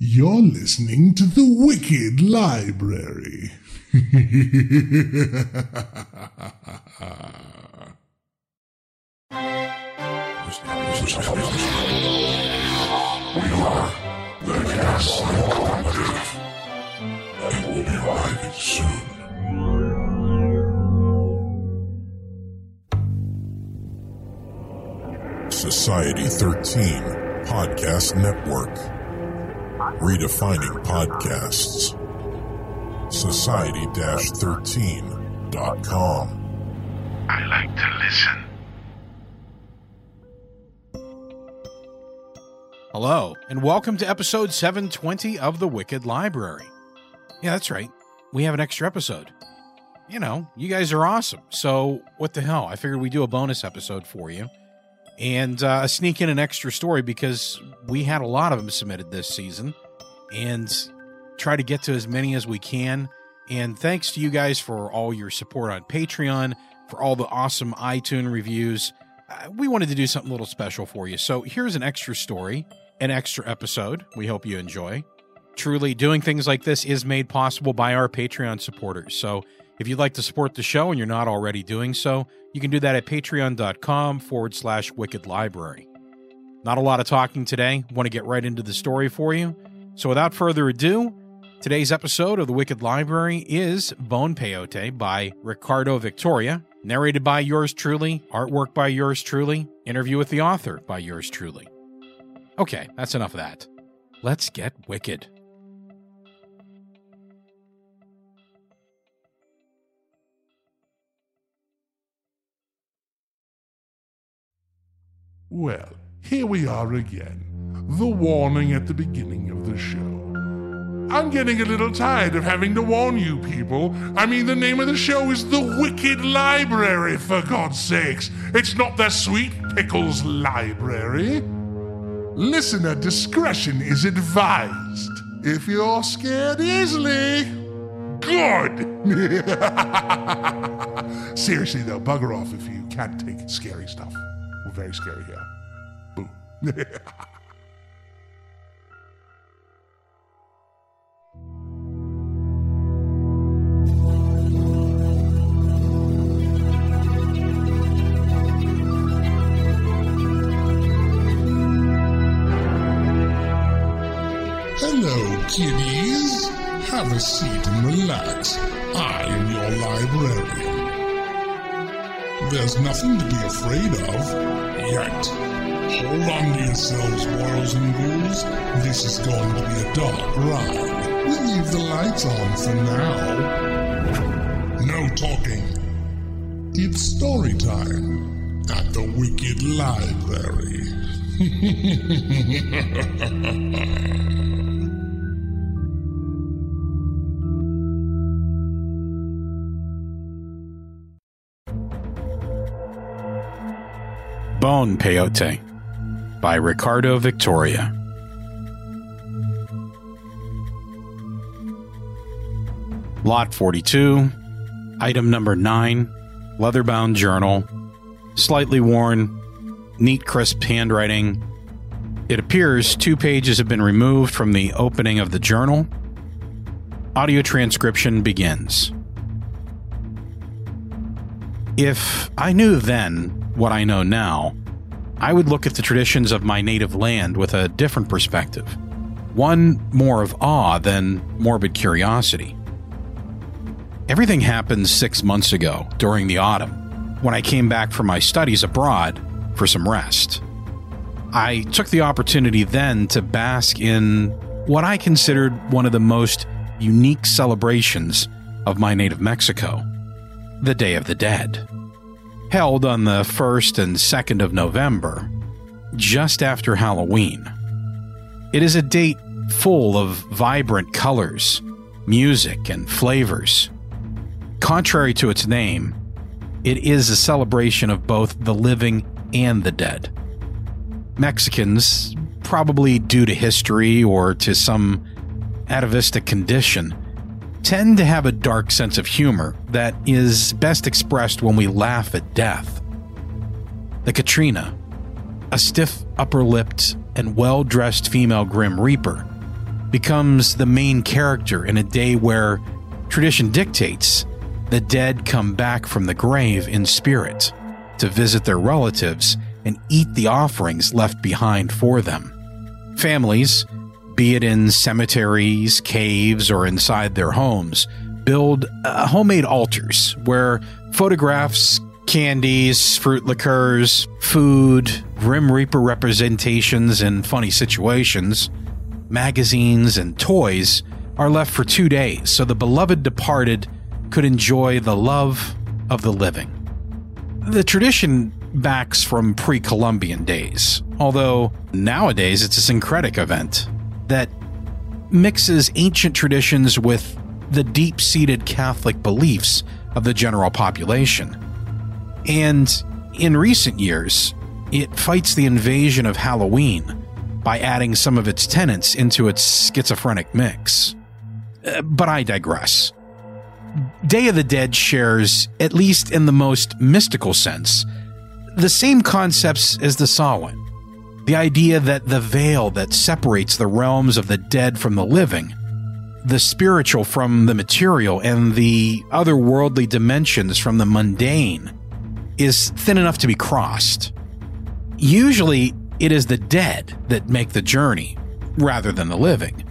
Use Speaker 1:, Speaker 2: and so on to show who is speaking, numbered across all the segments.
Speaker 1: You're listening to the Wicked Library.
Speaker 2: We are the Gaslight Collective, and we'll be arriving soon. Society 13 Podcast Network. Redefining podcasts. Society 13.com.
Speaker 3: I like to listen.
Speaker 4: Hello, and welcome to episode 720 of The Wicked Library. Yeah, that's right. We have an extra episode. You know, you guys are awesome. So, what the hell? I figured we'd do a bonus episode for you and uh, sneak in an extra story because we had a lot of them submitted this season and try to get to as many as we can. And thanks to you guys for all your support on Patreon, for all the awesome iTunes reviews. Uh, we wanted to do something a little special for you. So here's an extra story, an extra episode. We hope you enjoy. Truly, doing things like this is made possible by our Patreon supporters. So if you'd like to support the show and you're not already doing so, you can do that at patreon.com forward slash wicked library. Not a lot of talking today. Want to get right into the story for you. So without further ado, today's episode of the Wicked Library is Bone Peyote by Ricardo Victoria, narrated by yours truly, artwork by yours truly, interview with the author by yours truly. Okay, that's enough of that. Let's get wicked.
Speaker 1: Well, here we are again. The warning at the beginning of the show. I'm getting a little tired of having to warn you people. I mean, the name of the show is The Wicked Library, for God's sakes. It's not the Sweet Pickles Library. Listener discretion is advised. If you're scared easily, good. Seriously, though, bugger off if you can't take scary stuff. We're very scary here.
Speaker 2: Hello, kiddies. Have a seat and relax. I am your librarian. There's nothing to be afraid of yet. Hold on to yourselves, Warriors and Ghouls. This is going to be a dark ride. We'll leave the lights on for now. No talking. It's story time at the Wicked Library.
Speaker 4: Bone Peyote by Ricardo Victoria. Lot 42, item number 9, leather-bound journal, slightly worn, neat crisp handwriting. It appears two pages have been removed from the opening of the journal. Audio transcription begins. If I knew then what I know now, I would look at the traditions of my native land with a different perspective, one more of awe than morbid curiosity. Everything happened six months ago during the autumn when I came back from my studies abroad for some rest. I took the opportunity then to bask in what I considered one of the most unique celebrations of my native Mexico the Day of the Dead held on the 1st and 2nd of November, just after Halloween. It is a date full of vibrant colors, music, and flavors. Contrary to its name, it is a celebration of both the living and the dead. Mexicans, probably due to history or to some atavistic condition, tend to have a dark sense of humor that is best expressed when we laugh at death. The Catrina, a stiff upper lipped and well dressed female Grim Reaper, becomes the main character in a day where tradition dictates the dead come back from the grave in spirit to visit their relatives and eat the offerings left behind for them. Families, be it in cemeteries, caves, or inside their homes, build uh, homemade altars where photographs, candies, fruit liqueurs, food, Grim Reaper representations and funny situations, magazines, and toys are left for two days so the beloved departed could enjoy the love of the living. The tradition backs from pre Columbian days, although nowadays it's a syncretic event that mixes ancient traditions with the deep seated Catholic beliefs of the general population. And in recent years, it fights the invasion of Halloween by adding some of its tenets into its schizophrenic mix. Uh, but I digress. Day of the Dead shares, at least in the most mystical sense, the same concepts as the Samhain. The idea that the veil that separates the realms of the dead from the living, the spiritual from the material, and the otherworldly dimensions from the mundane is thin enough to be crossed. Usually, it is the dead that make the journey rather than the living.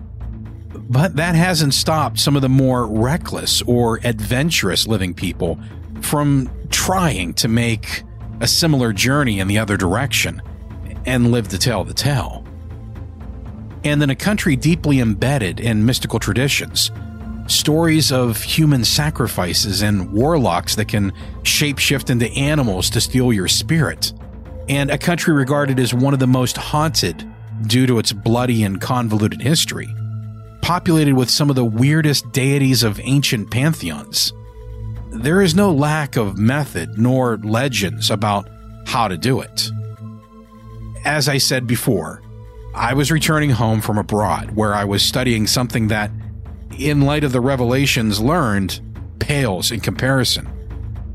Speaker 4: But that hasn't stopped some of the more reckless or adventurous living people from trying to make a similar journey in the other direction and live to tell the tale. And in a country deeply embedded in mystical traditions, stories of human sacrifices and warlocks that can shapeshift into animals to steal your spirit, and a country regarded as one of the most haunted due to its bloody and convoluted history populated with some of the weirdest deities of ancient pantheons. There is no lack of method nor legends about how to do it. As I said before, I was returning home from abroad where I was studying something that, in light of the revelations learned, pales in comparison.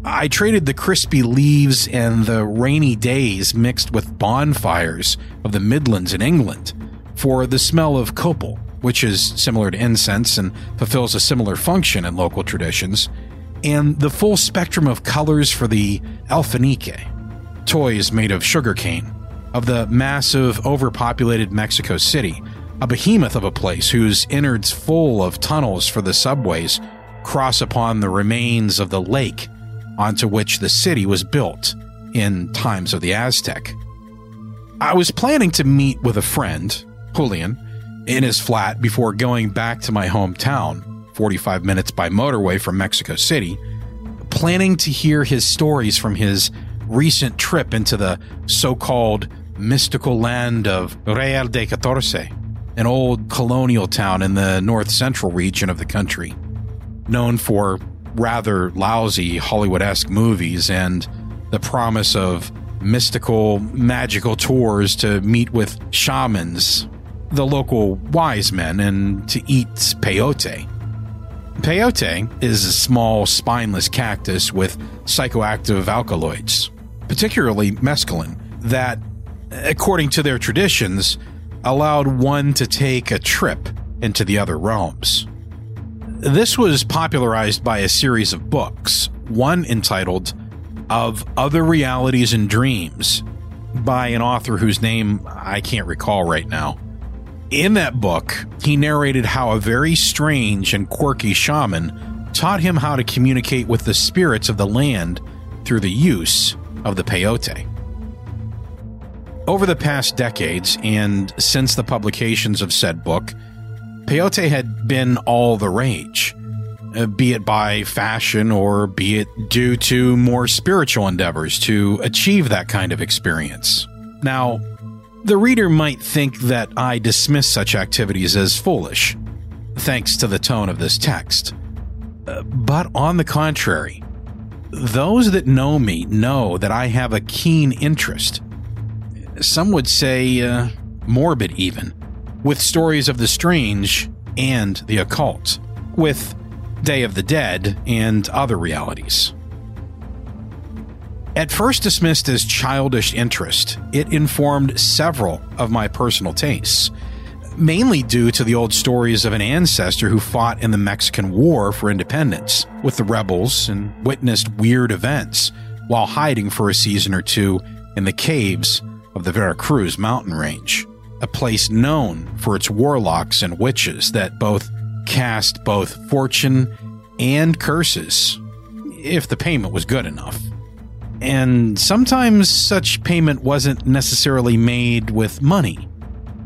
Speaker 4: I traded the crispy leaves and the rainy days mixed with bonfires of the Midlands in England for the smell of copal which is similar to incense and fulfills a similar function in local traditions, and the full spectrum of colors for the alfeñique, toys made of sugarcane, of the massive, overpopulated Mexico City, a behemoth of a place whose innards full of tunnels for the subways cross upon the remains of the lake onto which the city was built in times of the Aztec. I was planning to meet with a friend, Julian, in his flat before going back to my hometown, 45 minutes by motorway from Mexico City, planning to hear his stories from his recent trip into the so called mystical land of Real de Catorce, an old colonial town in the north central region of the country, known for rather lousy Hollywood esque movies and the promise of mystical, magical tours to meet with shamans the local wise men and to eat peyote. Peyote is a small, spineless cactus with psychoactive alkaloids, particularly mescaline, that, according to their traditions, allowed one to take a trip into the other realms. This was popularized by a series of books, one entitled Of Other Realities and Dreams by an author whose name I can't recall right now. In that book, he narrated how a very strange and quirky shaman taught him how to communicate with the spirits of the land through the use of the peyote. Over the past decades, and since the publications of said book, peyote had been all the rage, uh, be it by fashion or be it due to more spiritual endeavors to achieve that kind of experience. Now, the reader might think that I dismiss such activities as foolish, thanks to the tone of this text. Uh, but on the contrary, those that know me know that I have a keen interest, some would say uh, morbid even, with stories of the strange and the occult, with Day of the Dead and other realities. At first dismissed as childish interest, it informed several of my personal tastes. mainly due to the old stories of an ancestor who fought in the Mexican War for independence with the rebels and witnessed weird events while hiding for a season or two in the caves of the Veracruz mountain range, a place known for its warlocks and witches that both cast both fortune and curses, if the payment was good enough. And sometimes such payment wasn't necessarily made with money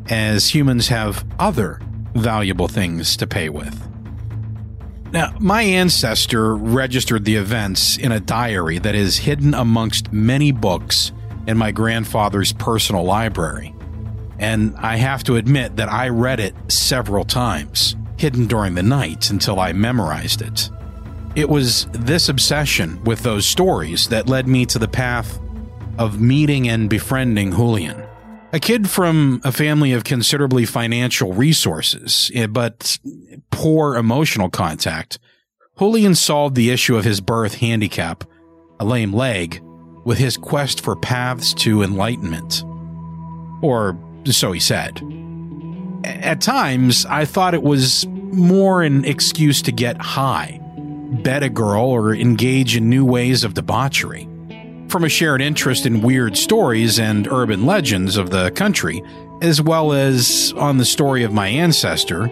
Speaker 4: as humans have other valuable things to pay with. Now, my ancestor registered the events in a diary that is hidden amongst many books in my grandfather's personal library. And I have to admit that I read it several times, hidden during the night until I memorized it. It was this obsession with those stories that led me to the path of meeting and befriending Julian. A kid from a family of considerably financial resources, eh, but poor emotional contact, Julian solved the issue of his birth handicap, a lame leg, with his quest for paths to enlightenment. Or so he said. At times, I thought it was more an excuse to get high, bed a girl, or engage in new ways of debauchery from a shared interest in weird stories and urban legends of the country, as well as on the story of my ancestor.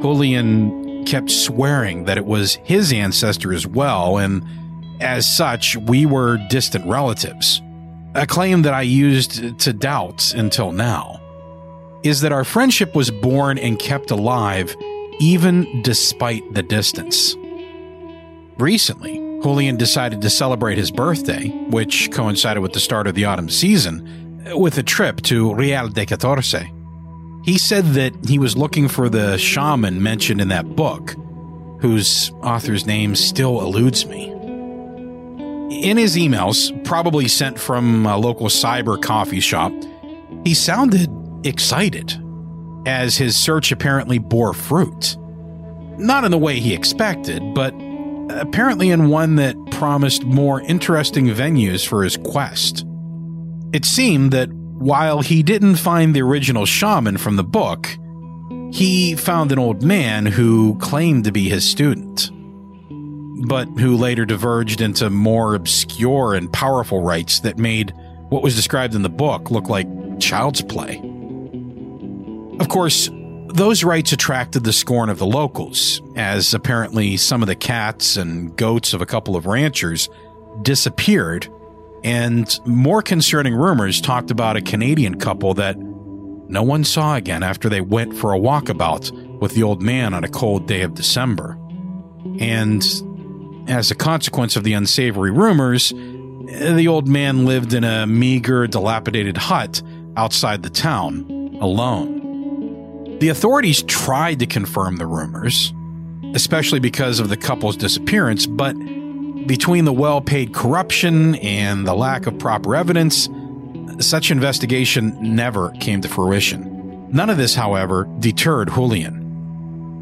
Speaker 4: Julian kept swearing that it was his ancestor as well, and as such, we were distant relatives. A claim that I used to doubt until now is that our friendship was born and kept alive even despite the distance. Recently, Julian decided to celebrate his birthday, which coincided with the start of the autumn season, with a trip to Real de Catorce. He said that he was looking for the shaman mentioned in that book, whose author's name still eludes me. In his emails, probably sent from a local cyber coffee shop, he sounded excited, as his search apparently bore fruit. Not in the way he expected, but apparently in one that promised more interesting venues for his quest. It seemed that while he didn't find the original shaman from the book, he found an old man who claimed to be his student, but who later diverged into more obscure and powerful rites that made what was described in the book look like child's play. Of course, those rites attracted the scorn of the locals, as apparently some of the cats and goats of a couple of ranchers disappeared, and more concerning rumors talked about a Canadian couple that no one saw again after they went for a walkabout with the old man on a cold day of December. And as a consequence of the unsavory rumors, the old man lived in a meager, dilapidated hut outside the town, alone. The authorities tried to confirm the rumors, especially because of the couple's disappearance, but between the well paid corruption and the lack of proper evidence, such investigation never came to fruition. None of this, however, deterred Julian.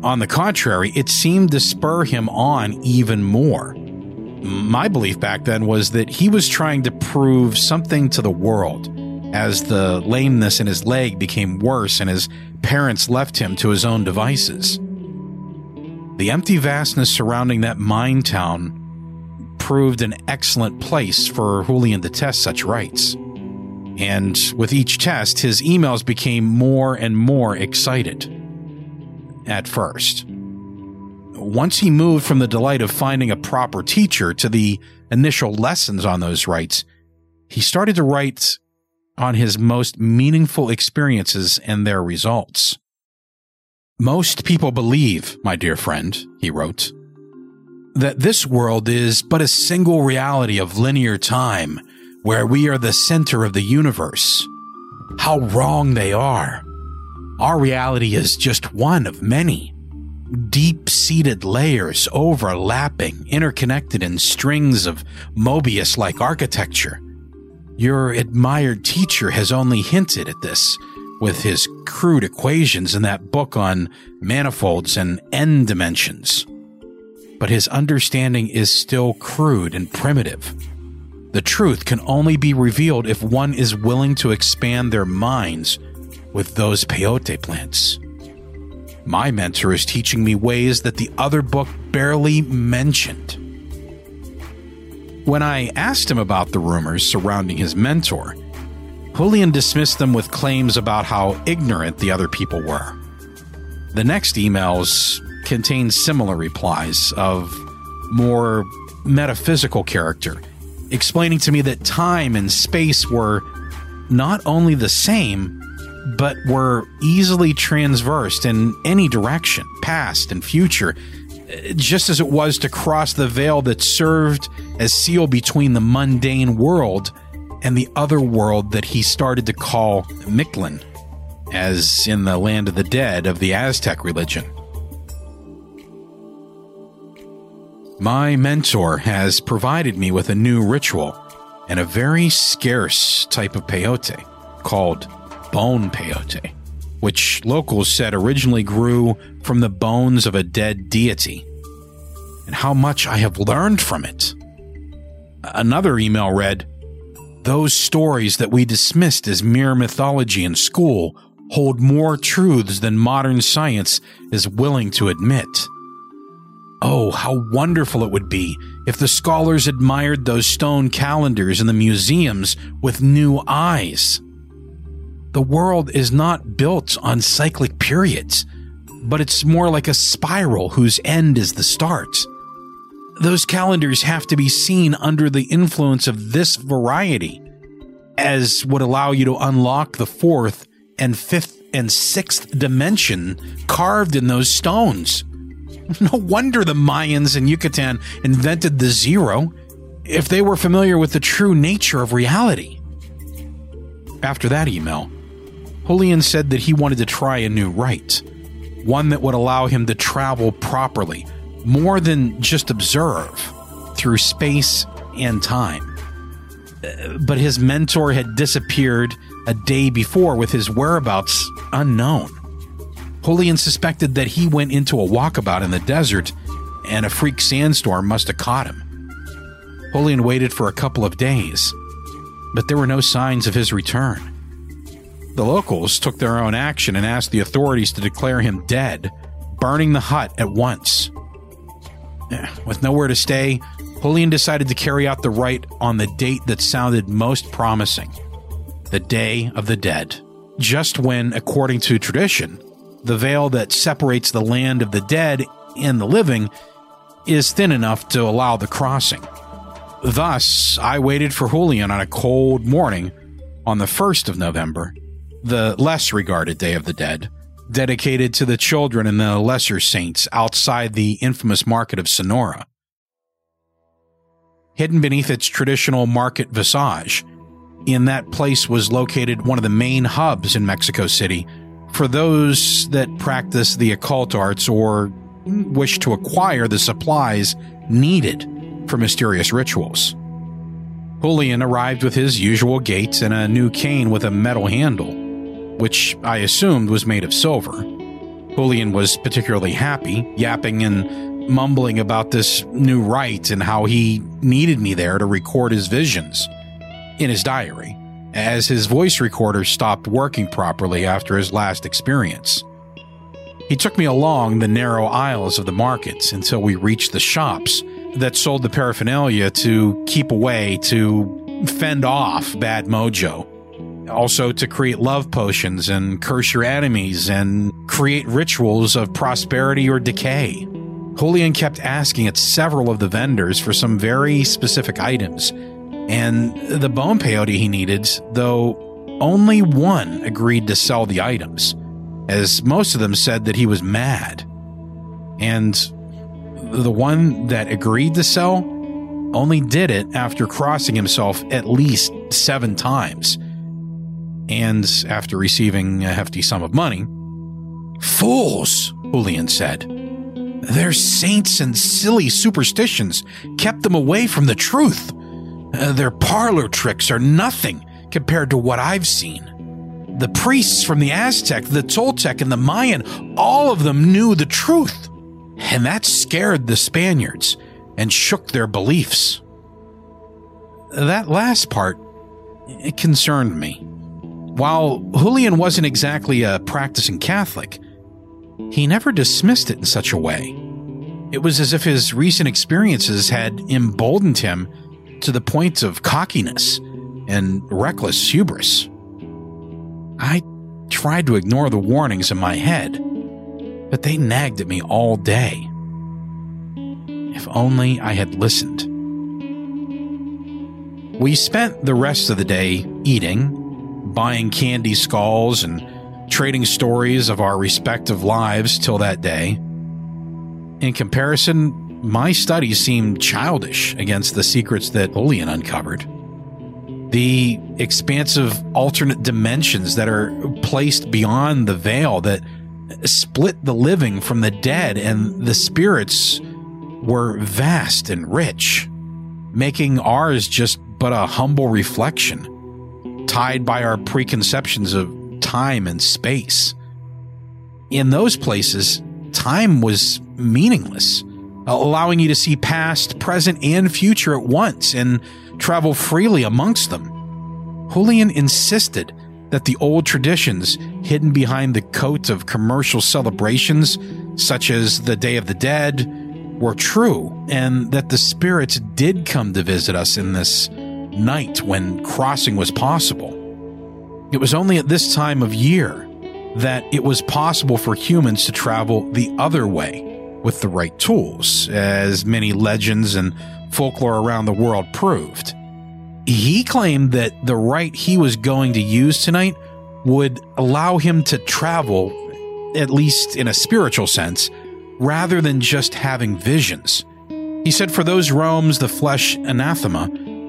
Speaker 4: On the contrary, it seemed to spur him on even more. My belief back then was that he was trying to prove something to the world as the lameness in his leg became worse and his parents left him to his own devices. The empty vastness surrounding that mine town proved an excellent place for Julian to test such rights. And with each test, his emails became more and more excited. At first. Once he moved from the delight of finding a proper teacher to the initial lessons on those rites, he started to write on his most meaningful experiences and their results. Most people believe, my dear friend, he wrote, that this world is but a single reality of linear time where we are the center of the universe. How wrong they are. Our reality is just one of many. Deep seated layers overlapping, interconnected in strings of Mobius like architecture. Your admired teacher has only hinted at this with his crude equations in that book on manifolds and n dimensions. But his understanding is still crude and primitive. The truth can only be revealed if one is willing to expand their minds with those peyote plants. My mentor is teaching me ways that the other book barely mentioned. When I asked him about the rumors surrounding his mentor, Julian dismissed them with claims about how ignorant the other people were. The next emails contained similar replies of more metaphysical character, explaining to me that time and space were not only the same, but were easily transversed in any direction, past and future, just as it was to cross the veil that served as seal between the mundane world and the other world that he started to call Mictlan, as in the land of the dead of the Aztec religion. My mentor has provided me with a new ritual and a very scarce type of peyote called bone peyote, which locals said originally grew from the bones of a dead deity. And how much I have learned from it. Another email read, Those stories that we dismissed as mere mythology in school hold more truths than modern science is willing to admit. Oh, how wonderful it would be if the scholars admired those stone calendars in the museums with new eyes. The world is not built on cyclic periods, but it's more like a spiral whose end is the start. Those calendars have to be seen under the influence of this variety, as would allow you to unlock the fourth and fifth and sixth dimension carved in those stones. No wonder the Mayans in Yucatan invented the zero if they were familiar with the true nature of reality. After that email, Julian said that he wanted to try a new rite, one that would allow him to travel properly, more than just observe, through space and time. Uh, but his mentor had disappeared a day before with his whereabouts unknown. Julian suspected that he went into a walkabout in the desert and a freak sandstorm must have caught him. Julian waited for a couple of days, but there were no signs of his return. The locals took their own action and asked the authorities to declare him dead, burning the hut at once. With nowhere to stay, Julian decided to carry out the rite on the date that sounded most promising the Day of the Dead. Just when, according to tradition, the veil that separates the land of the dead and the living is thin enough to allow the crossing. Thus, I waited for Julian on a cold morning on the 1st of November the less regarded Day of the Dead, dedicated to the children and the lesser saints outside the infamous market of Sonora. Hidden beneath its traditional market visage, in that place was located one of the main hubs in Mexico City for those that practice the occult arts or wish to acquire the supplies needed for mysterious rituals. Julian arrived with his usual gait and a new cane with a metal handle which I assumed was made of silver. Julian was particularly happy, yapping and mumbling about this new rite and how he needed me there to record his visions in his diary, as his voice recorder stopped working properly after his last experience. He took me along the narrow aisles of the markets until we reached the shops that sold the paraphernalia to keep away, to fend off bad mojo also to create love potions and curse your enemies and create rituals of prosperity or decay. Julian kept asking at several of the vendors for some very specific items, and the bone peyote he needed, though only one agreed to sell the items, as most of them said that he was mad. And the one that agreed to sell only did it after crossing himself at least seven times and after receiving a hefty sum of money. Fools, Julian said. Their saints and silly superstitions kept them away from the truth. Uh, their parlor tricks are nothing compared to what I've seen. The priests from the Aztec, the Toltec, and the Mayan, all of them knew the truth. And that scared the Spaniards and shook their beliefs. That last part, it concerned me. While Julian wasn't exactly a practicing Catholic, he never dismissed it in such a way. It was as if his recent experiences had emboldened him to the point of cockiness and reckless hubris. I tried to ignore the warnings in my head, but they nagged at me all day. If only I had listened. We spent the rest of the day eating, buying candy skulls, and trading stories of our respective lives till that day. In comparison, my studies seemed childish against the secrets that Julian uncovered. The expansive alternate dimensions that are placed beyond the veil that split the living from the dead and the spirits were vast and rich, making ours just but a humble reflection, tied by our preconceptions of time and space. In those places, time was meaningless, allowing you to see past, present, and future at once and travel freely amongst them. Julian insisted that the old traditions hidden behind the coat of commercial celebrations, such as the Day of the Dead, were true, and that the spirits did come to visit us in this night when crossing was possible. It was only at this time of year that it was possible for humans to travel the other way with the right tools, as many legends and folklore around the world proved. He claimed that the rite he was going to use tonight would allow him to travel, at least in a spiritual sense, rather than just having visions. He said for those realms the flesh anathema,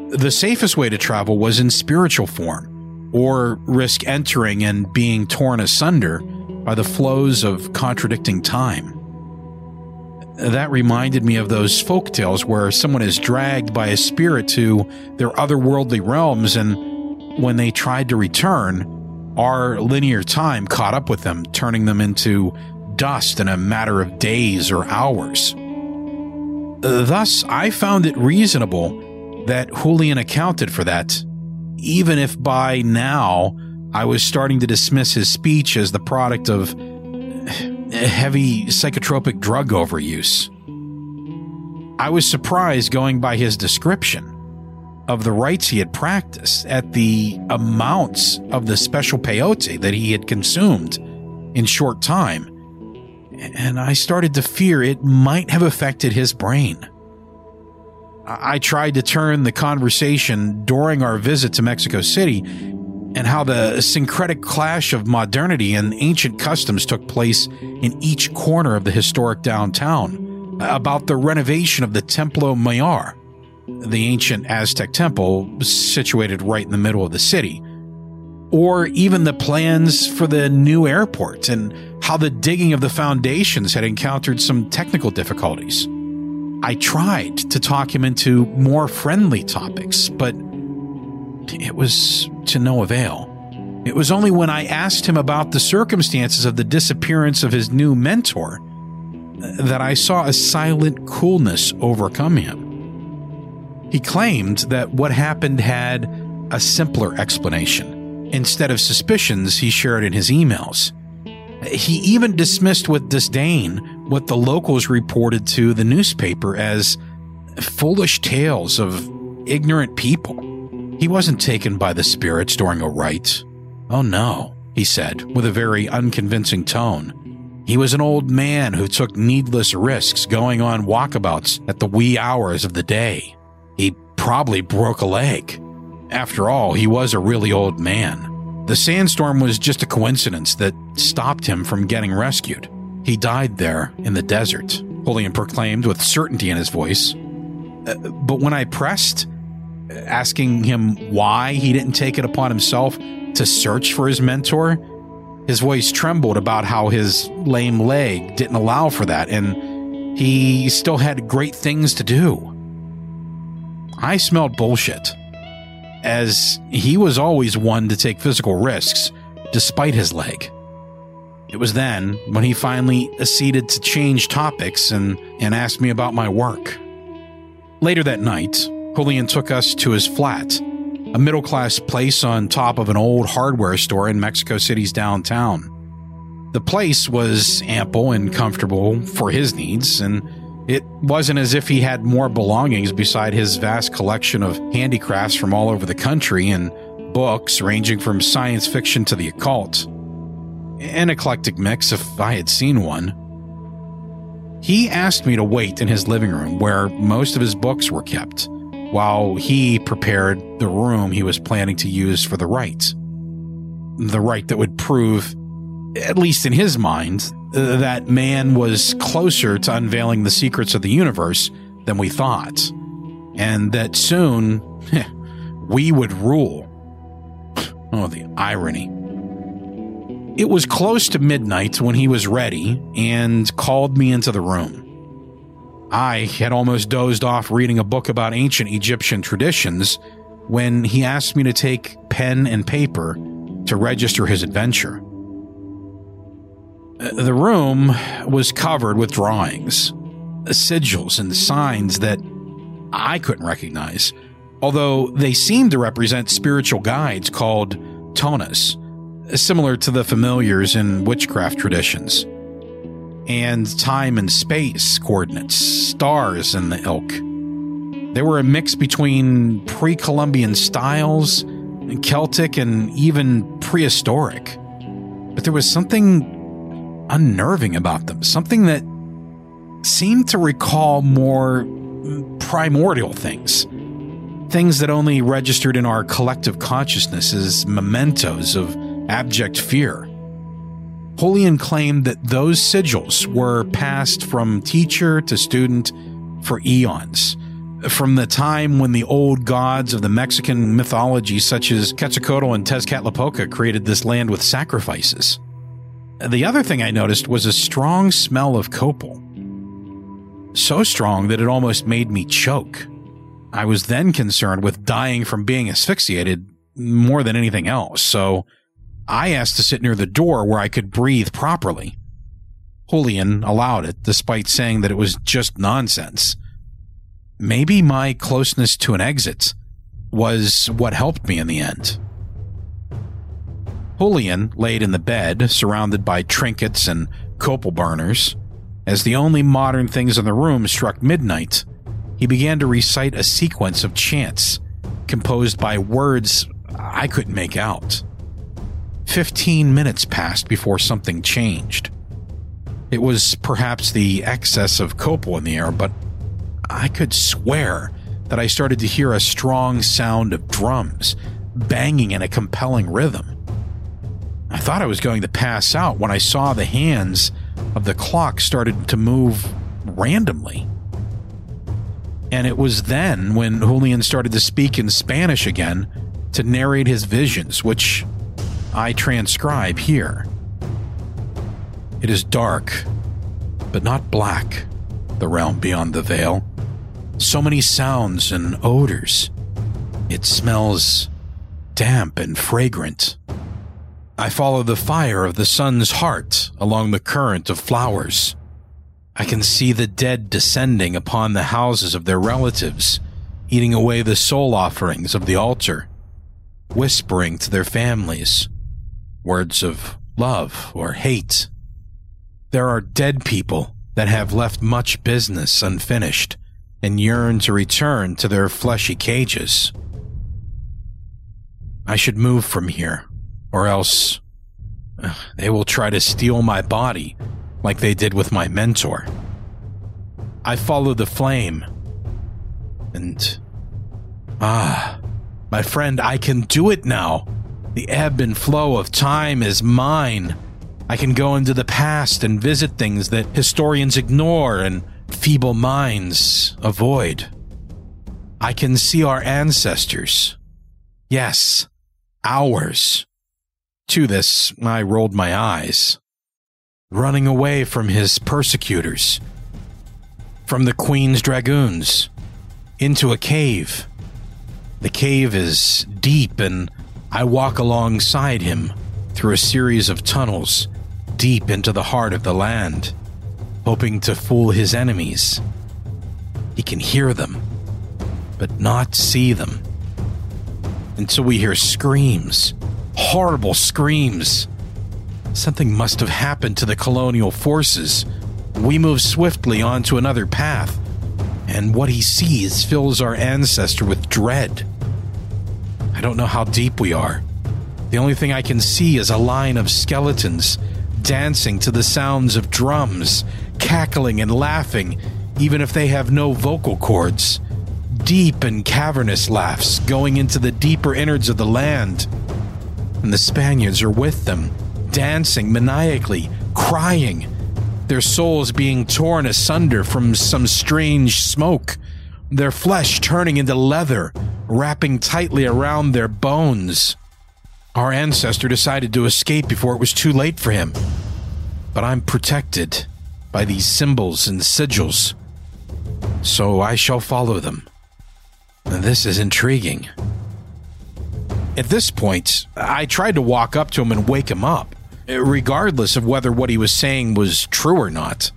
Speaker 4: the safest way to travel was in spiritual form or risk entering and being torn asunder by the flows of contradicting time. That reminded me of those folk tales where someone is dragged by a spirit to their otherworldly realms, and when they tried to return, our linear time caught up with them, turning them into dust in a matter of days or hours. Thus, I found it reasonable that Julian accounted for that even if by now I was starting to dismiss his speech as the product of heavy psychotropic drug overuse. I was surprised going by his description of the rites he had practiced at the amounts of the special peyote that he had consumed in short time, and I started to fear it might have affected his brain. I tried to turn the conversation during our visit to Mexico City and how the syncretic clash of modernity and ancient customs took place in each corner of the historic downtown, about the renovation of the Templo Mayor, the ancient Aztec temple situated right in the middle of the city, or even the plans for the new airport and how the digging of the foundations had encountered some technical difficulties. I tried to talk him into more friendly topics, but it was to no avail. It was only when I asked him about the circumstances of the disappearance of his new mentor that I saw a silent coolness overcome him. He claimed that what happened had a simpler explanation. Instead of suspicions he shared in his emails. He even dismissed with disdain what the locals reported to the newspaper as foolish tales of ignorant people. He wasn't taken by the spirits during a rite. Oh no, he said with a very unconvincing tone. He was an old man who took needless risks going on walkabouts at the wee hours of the day. He probably broke a leg. After all, he was a really old man. The sandstorm was just a coincidence that stopped him from getting rescued. He died there in the desert, Julian proclaimed with certainty in his voice. Uh, but when I pressed, asking him why he didn't take it upon himself to search for his mentor, his voice trembled about how his lame leg didn't allow for that and he still had great things to do. I smelled bullshit as he was always one to take physical risks, despite his leg. It was then when he finally acceded to change topics and, and asked me about my work. Later that night, Julian took us to his flat a middle class place on top of an old hardware store in Mexico City's downtown. The place was ample and comfortable for his needs, and it wasn't as if he had more belongings beside his vast collection of handicrafts from all over the country and books ranging from science fiction to the occult. An eclectic mix, if I had seen one. He asked me to wait in his living room where most of his books were kept, while he prepared the room he was planning to use for the rite. The rite that would prove, at least in his mind, that man was closer to unveiling the secrets of the universe than we thought, and that soon we would rule. Oh, the irony. It was close to midnight when he was ready and called me into the room. I had almost dozed off reading a book about ancient Egyptian traditions when he asked me to take pen and paper to register his adventure. Uh, the room was covered with drawings, sigils, and signs that I couldn't recognize, although they seemed to represent spiritual guides called tonas similar to the familiars in witchcraft traditions, and time and space coordinates, stars, and the ilk. They were a mix between pre Columbian styles, Celtic, and even prehistoric. But there was something unnerving about them, something that seemed to recall more primordial things things that only registered in our collective consciousness as mementos of abject fear. Julian claimed that those sigils were passed from teacher to student for eons, from the time when the old gods of the Mexican mythology, such as Quetzalcoatl and Tezcatlipoca, created this land with sacrifices. The other thing I noticed was a strong smell of copal. So strong that it almost made me choke. I was then concerned with dying from being asphyxiated more than anything else, so I asked to sit near the door where I could breathe properly. Julian allowed it, despite saying that it was just nonsense. Maybe my closeness to an exit was what helped me in the end. Julian laid in the bed, surrounded by trinkets and copal burners. As the only modern things in the room struck midnight, he began to recite a sequence of chants composed by words I couldn't make out. Fifteen minutes passed before something changed. It was perhaps the excess of copal in the air, but I could swear that I started to hear a strong sound of drums banging in a compelling rhythm. I thought I was going to pass out when I saw the hands of the clock started to move randomly. And it was then when Julian started to speak in Spanish again to narrate his visions, which I transcribe here. It is dark, but not black, the realm beyond the veil. So many sounds and odors. It smells damp and fragrant. I follow the fire of the sun's heart along the current of flowers. I can see the dead descending upon the houses of their relatives, eating away the soul offerings of the altar, whispering to their families words of love or hate. There are dead people that have left much business unfinished and yearn to return to their fleshy cages. I should move from here, or else uh, they will try to steal my body like they did with my mentor. I follow the flame, and ah, my friend, I can do it now. The ebb and flow of time is mine. I can go into the past and visit things that historians ignore and feeble minds avoid. I can see our ancestors. Yes, ours. To this, I rolled my eyes. Running away from his persecutors. From the Queen's dragoons. Into a cave. The cave is deep and I walk alongside him through a series of tunnels deep into the heart of the land, hoping to fool his enemies. He can hear them, but not see them. until we hear screams. Horrible screams. Something must have happened to the colonial forces. We move swiftly onto another path, and what he sees fills our ancestor with dread. I don't know how deep we are. The only thing I can see is a line of skeletons dancing to the sounds of drums, cackling and laughing, even if they have no vocal cords. Deep and cavernous laughs going into the deeper innards of the land. And the Spaniards are with them, dancing maniacally, crying, their souls being torn asunder from some strange smoke, their flesh turning into leather, wrapping tightly around their bones. Our ancestor decided to escape before it was too late for him. But I'm protected by these symbols and sigils, so I shall follow them. This is intriguing. At this point, I tried to walk up to him and wake him up, regardless of whether what he was saying was true or not.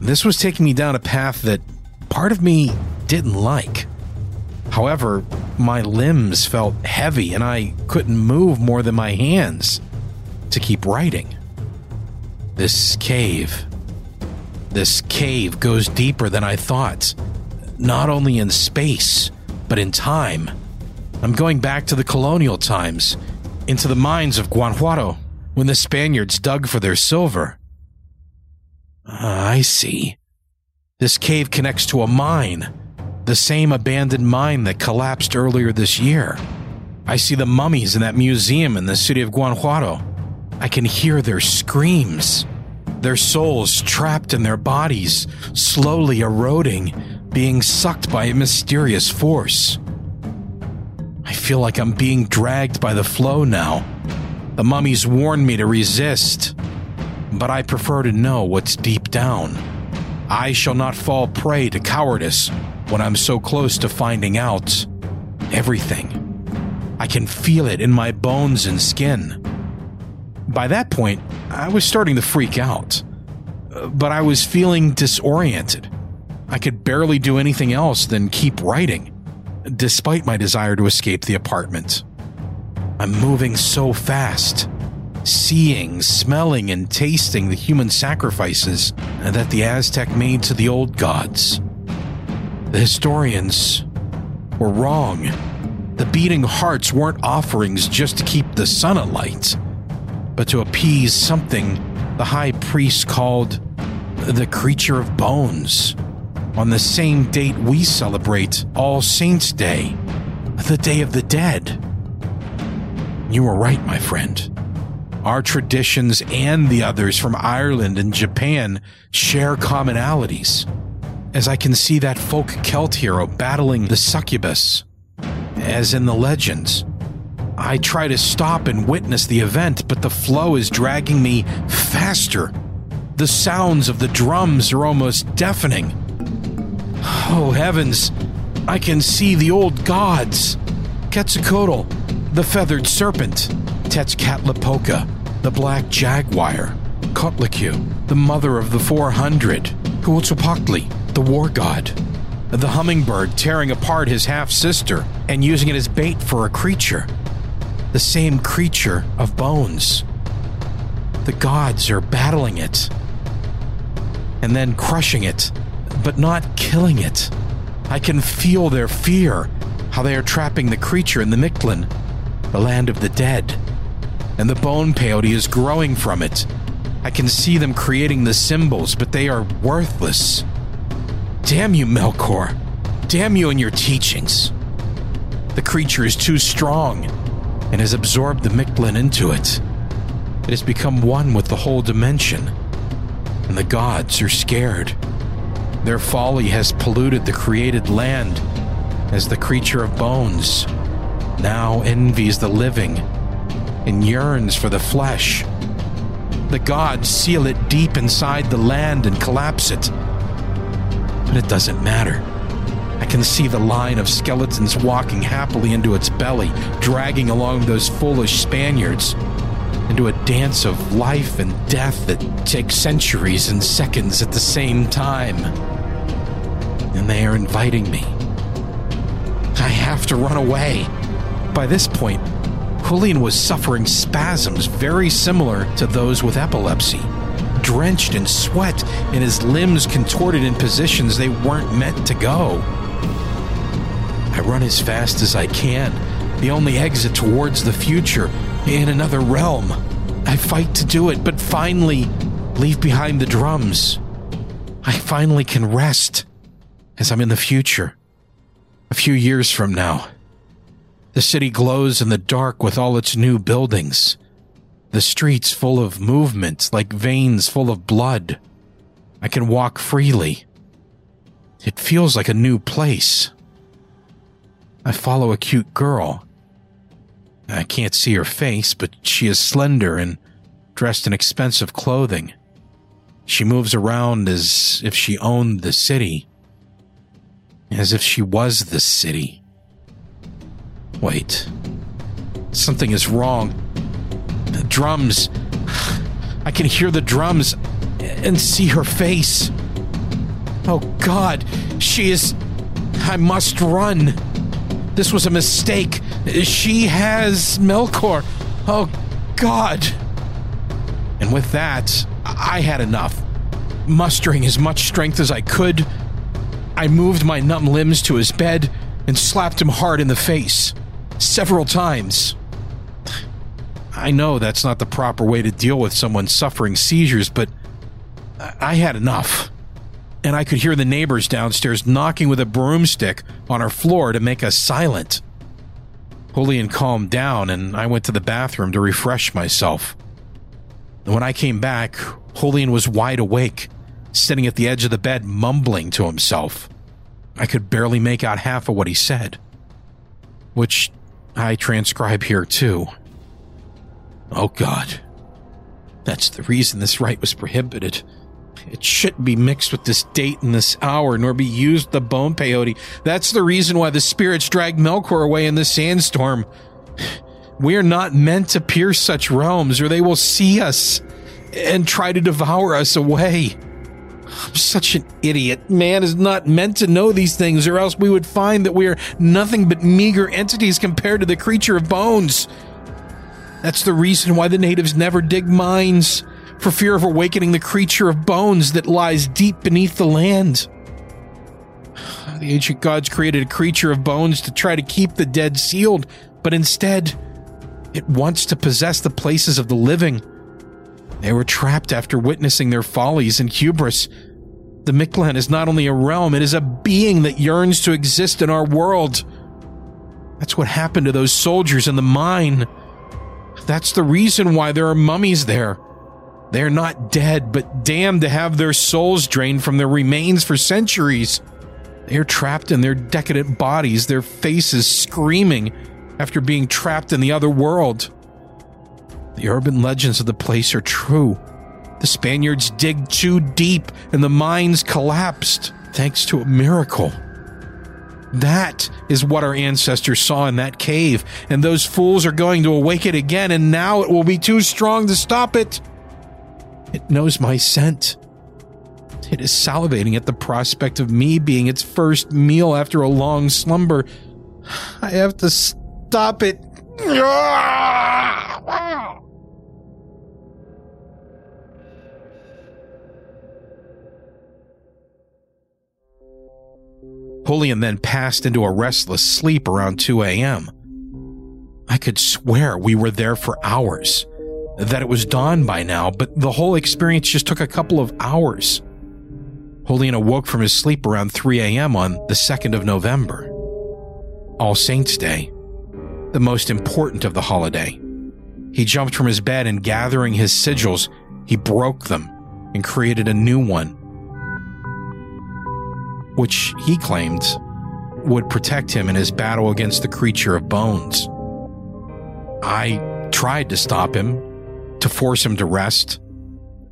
Speaker 4: This was taking me down a path that part of me didn't like. However, my limbs felt heavy and I couldn't move more than my hands to keep writing. This cave. This cave goes deeper than I thought, not only in space, but in time. I'm going back to the colonial times, into the mines of Guanajuato, when the Spaniards dug for their silver. Ah, I see. This cave connects to a mine, the same abandoned mine that collapsed earlier this year. I see the mummies in that museum in the city of Guanajuato. I can hear their screams, their souls trapped in their bodies, slowly eroding, being sucked by a mysterious force. I feel like I'm being dragged by the flow now. The mummies warned me to resist, but I prefer to know what's deep down. I shall not fall prey to cowardice when I'm so close to finding out everything. I can feel it in my bones and skin. By that point, I was starting to freak out, but I was feeling disoriented. I could barely do anything else than keep writing despite my desire to escape the apartment. I'm moving so fast, seeing, smelling, and tasting the human sacrifices that the Aztec made to the old gods. The historians were wrong. The beating hearts weren't offerings just to keep the sun alight, but to appease something the high priest called the creature of bones on the same date we celebrate All Saints' Day, the Day of the Dead. You were right, my friend. Our traditions and the others from Ireland and Japan share commonalities, as I can see that folk Celt hero battling the succubus, as in the legends. I try to stop and witness the event, but the flow is dragging me faster. The sounds of the drums are almost deafening. Oh heavens, I can see the old gods. Quetzalcoatl, the feathered serpent, Tezcatlipoca, the black jaguar, Coatlicue, the mother of the 400, Huitzilopochtli, the war god, the hummingbird tearing apart his half sister and using it as bait for a creature, the same creature of bones. The gods are battling it and then crushing it but not killing it. I can feel their fear, how they are trapping the creature in the Mictlan, the land of the dead. And the bone peyote is growing from it. I can see them creating the symbols, but they are worthless. Damn you, Melkor. Damn you and your teachings. The creature is too strong and has absorbed the Mictlan into it. It has become one with the whole dimension, and the gods are scared. Their folly has polluted the created land as the creature of bones now envies the living and yearns for the flesh. The gods seal it deep inside the land and collapse it. But it doesn't matter. I can see the line of skeletons walking happily into its belly, dragging along those foolish Spaniards into a dance of life and death that takes centuries and seconds at the same time. And they are inviting me. I have to run away, By this point, Julian was suffering spasms very similar to those with epilepsy. Drenched in sweat and his limbs contorted in positions they weren't meant to go. I run as fast as I can, the only exit towards the future in another realm. I fight to do it, but finally leave behind the drums. I finally can rest as I'm in the future. A few years from now. The city glows in the dark with all its new buildings. The streets full of movement, like veins full of blood. I can walk freely. It feels like a new place. I follow a cute girl. I can't see her face, but she is slender and dressed in expensive clothing. She moves around as if she owned the city. As if she was the city. Wait. Something is wrong. The drums. I can hear the drums and see her face. Oh God, she is. I must run. This was a mistake. She has Melkor. Oh God. And with that, I had enough. Mustering as much strength as I could, I moved my numb limbs to his bed and slapped him hard in the face several times. I know that's not the proper way to deal with someone suffering seizures, but I had enough. And I could hear the neighbors downstairs knocking with a broomstick on our floor to make us silent. Julian calmed down, and I went to the bathroom to refresh myself. when I came back, Julian was wide awake, sitting at the edge of the bed, mumbling to himself. I could barely make out half of what he said, which I transcribe here too. Oh God. That's the reason this rite was prohibited. It shouldn't be mixed with this date and this hour, nor be used the bone peyote. That's the reason why the spirits dragged Melkor away in the sandstorm. We are not meant to pierce such realms, or they will see us and try to devour us away. I'm such an idiot. Man is not meant to know these things, or else we would find that we are nothing but meager entities compared to the creature of bones. That's the reason why the natives never dig mines, for fear of awakening the creature of bones that lies deep beneath the land. The ancient gods created a creature of bones to try to keep the dead sealed, but instead, it wants to possess the places of the living. They were trapped after witnessing their follies and hubris. The Mictlan is not only a realm, it is a being that yearns to exist in our world. That's what happened to those soldiers in the mine. That's the reason why there are mummies there. They're not dead, but damned to have their souls drained from their remains for centuries. They are trapped in their decadent bodies, their faces screaming after being trapped in the other world. The urban legends of the place are true. The Spaniards dig too deep and the mines collapsed thanks to a miracle. That is what our ancestors saw in that cave, and those fools are going to awaken it again, and now it will be too strong to stop it. It knows my scent. It is salivating at the prospect of me being its first meal after a long slumber. I have to stop it. Julian then passed into a restless sleep around 2 a.m. I could swear we were there for hours, that it was dawn by now, but the whole experience just took a couple of hours. Julian awoke from his sleep around 3 a.m. on the 2nd of November. All Saints' Day, the most important of the holiday. He jumped from his bed and gathering his sigils, he broke them and created a new one which he claimed would protect him in his battle against the creature of bones. I tried to stop him, to force him to rest.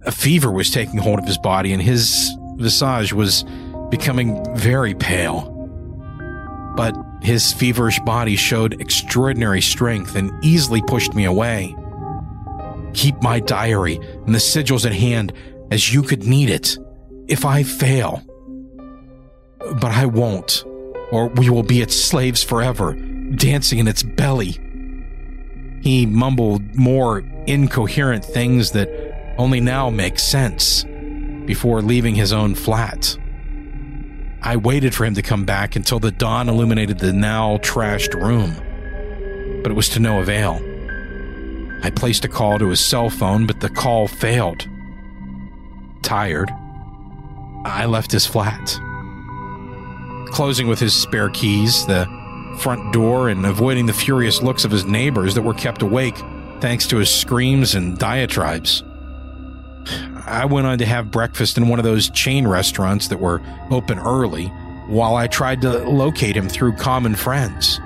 Speaker 4: A fever was taking hold of his body, and his visage was becoming very pale. But his feverish body showed extraordinary strength and easily pushed me away. Keep my diary and the sigils at hand as you could need it. If I fail, but I won't, or we will be its slaves forever. dancing in its belly. He mumbled more incoherent things that only now make sense before leaving his own flat. I waited for him to come back until the dawn illuminated the now trashed room, but it was to no avail. I placed a call to his cell phone, but the call failed. Tired, I left his flat. Closing with his spare keys, the front door, and avoiding the furious looks of his neighbors that were kept awake thanks to his screams and diatribes. I went on to have breakfast in one of those chain restaurants that were open early while I tried to locate him through common friends.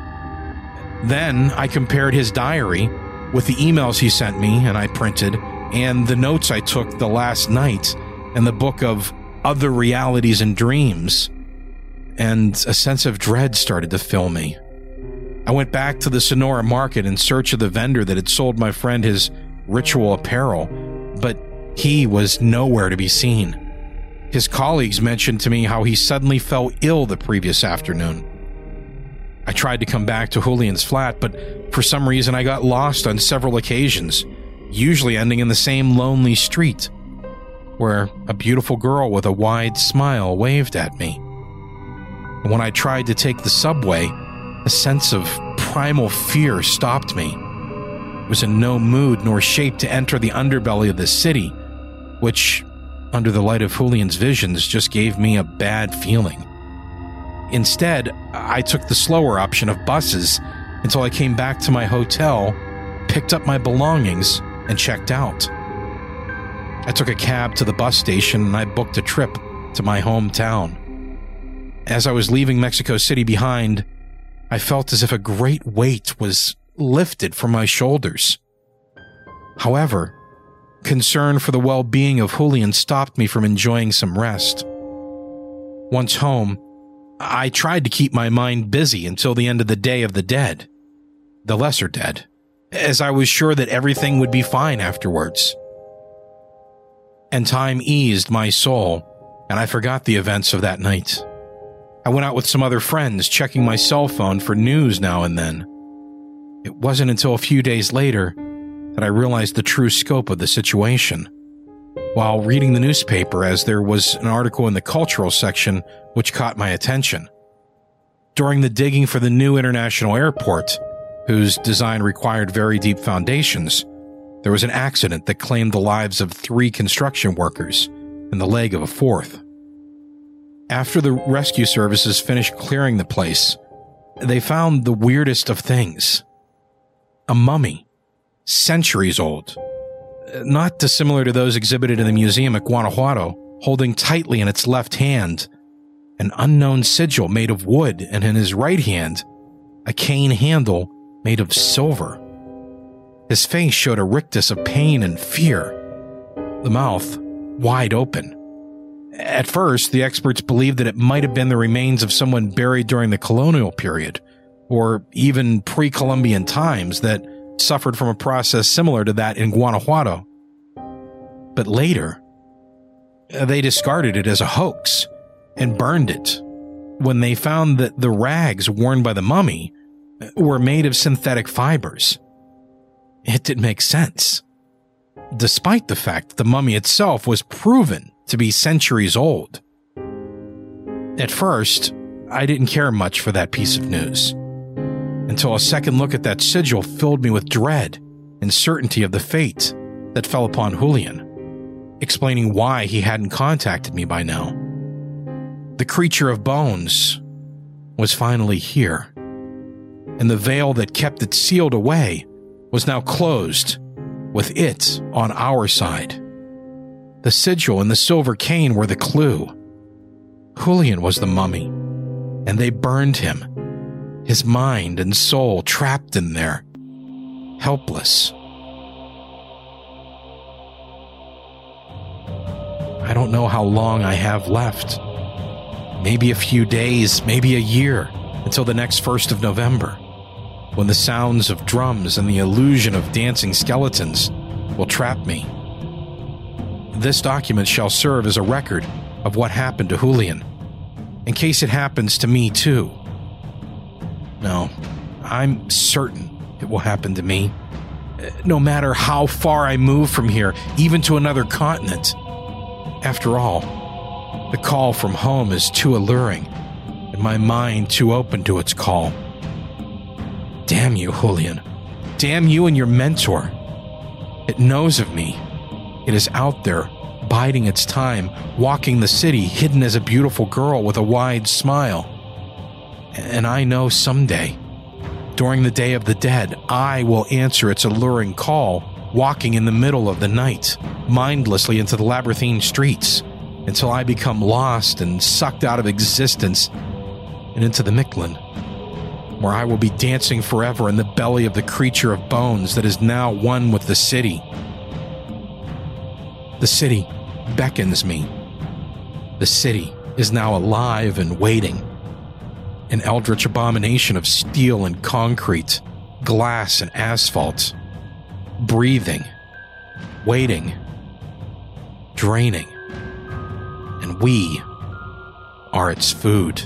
Speaker 4: Then I compared his diary with the emails he sent me and I printed and the notes I took the last night and the book of Other Realities and Dreams, and a sense of dread started to fill me. I went back to the Sonora market in search of the vendor that had sold my friend his ritual apparel, but he was nowhere to be seen. His colleagues mentioned to me how he suddenly fell ill the previous afternoon. I tried to come back to Julian's flat, but for some reason I got lost on several occasions, usually ending in the same lonely street, where a beautiful girl with a wide smile waved at me. When I tried to take the subway, a sense of primal fear stopped me. I was in no mood nor shape to enter the underbelly of the city, which, under the light of Julian's visions, just gave me a bad feeling. Instead, I took the slower option of buses until I came back to my hotel, picked up my belongings, and checked out. I took a cab to the bus station and I booked a trip to my hometown. As I was leaving Mexico City behind, I felt as if a great weight was lifted from my shoulders. However, concern for the well being of Julian stopped me from enjoying some rest. Once home, I tried to keep my mind busy until the end of the Day of the Dead, the lesser dead, as I was sure that everything would be fine afterwards. And time eased my soul, and I forgot the events of that night. I went out with some other friends, checking my cell phone for news now and then. It wasn't until a few days later that I realized the true scope of the situation. While reading the newspaper, as there was an article in the cultural section which caught my attention. During the digging for the new international airport, whose design required very deep foundations, there was an accident that claimed the lives of three construction workers and the leg of a fourth. After the rescue services finished clearing the place, they found the weirdest of things a mummy, centuries old, not dissimilar to those exhibited in the museum at Guanajuato, holding tightly in its left hand an unknown sigil made of wood, and in his right hand, a cane handle made of silver. His face showed a rictus of pain and fear, the mouth wide open. At first, the experts believed that it might have been the remains of someone buried during the colonial period, or even pre Columbian times that suffered from a process similar to that in Guanajuato. But later, they discarded it as a hoax and burned it when they found that the rags worn by the mummy were made of synthetic fibers. It didn't make sense. Despite the fact that the mummy itself was proven to be centuries old. At first, I didn't care much for that piece of news. Until a second look at that sigil filled me with dread and certainty of the fate that fell upon Julian, explaining why he hadn't contacted me by now. The creature of bones was finally here, and the veil that kept it sealed away was now closed, with it on our side. The sigil and the silver cane were the clue. Julian was the mummy, and they burned him, his mind and soul trapped in there, helpless. I don't know how long I have left. Maybe a few days, maybe a year, until the next 1st of November, when the sounds of drums and the illusion of dancing skeletons will trap me this document shall serve as a record of what happened to Julian, in case it happens to me too. No, I'm certain it will happen to me. No matter how far I move from here, even to another continent. After all, the call from home is too alluring, and my mind too open to its call. Damn you, Julian. Damn you and your mentor. It knows of me. It is out there, biding its time, walking the city, hidden as a beautiful girl with a wide smile. And I know someday, during the Day of the Dead, I will answer its alluring call, walking in the middle of the night, mindlessly into the labyrinthine streets, until I become lost and sucked out of existence and into the Mictlan, where I will be dancing forever in the belly of the creature of bones that is now one with the city. The city beckons me. The city is now alive and waiting an eldritch abomination of steel and concrete, glass and asphalt, breathing, waiting, draining, and we are its food.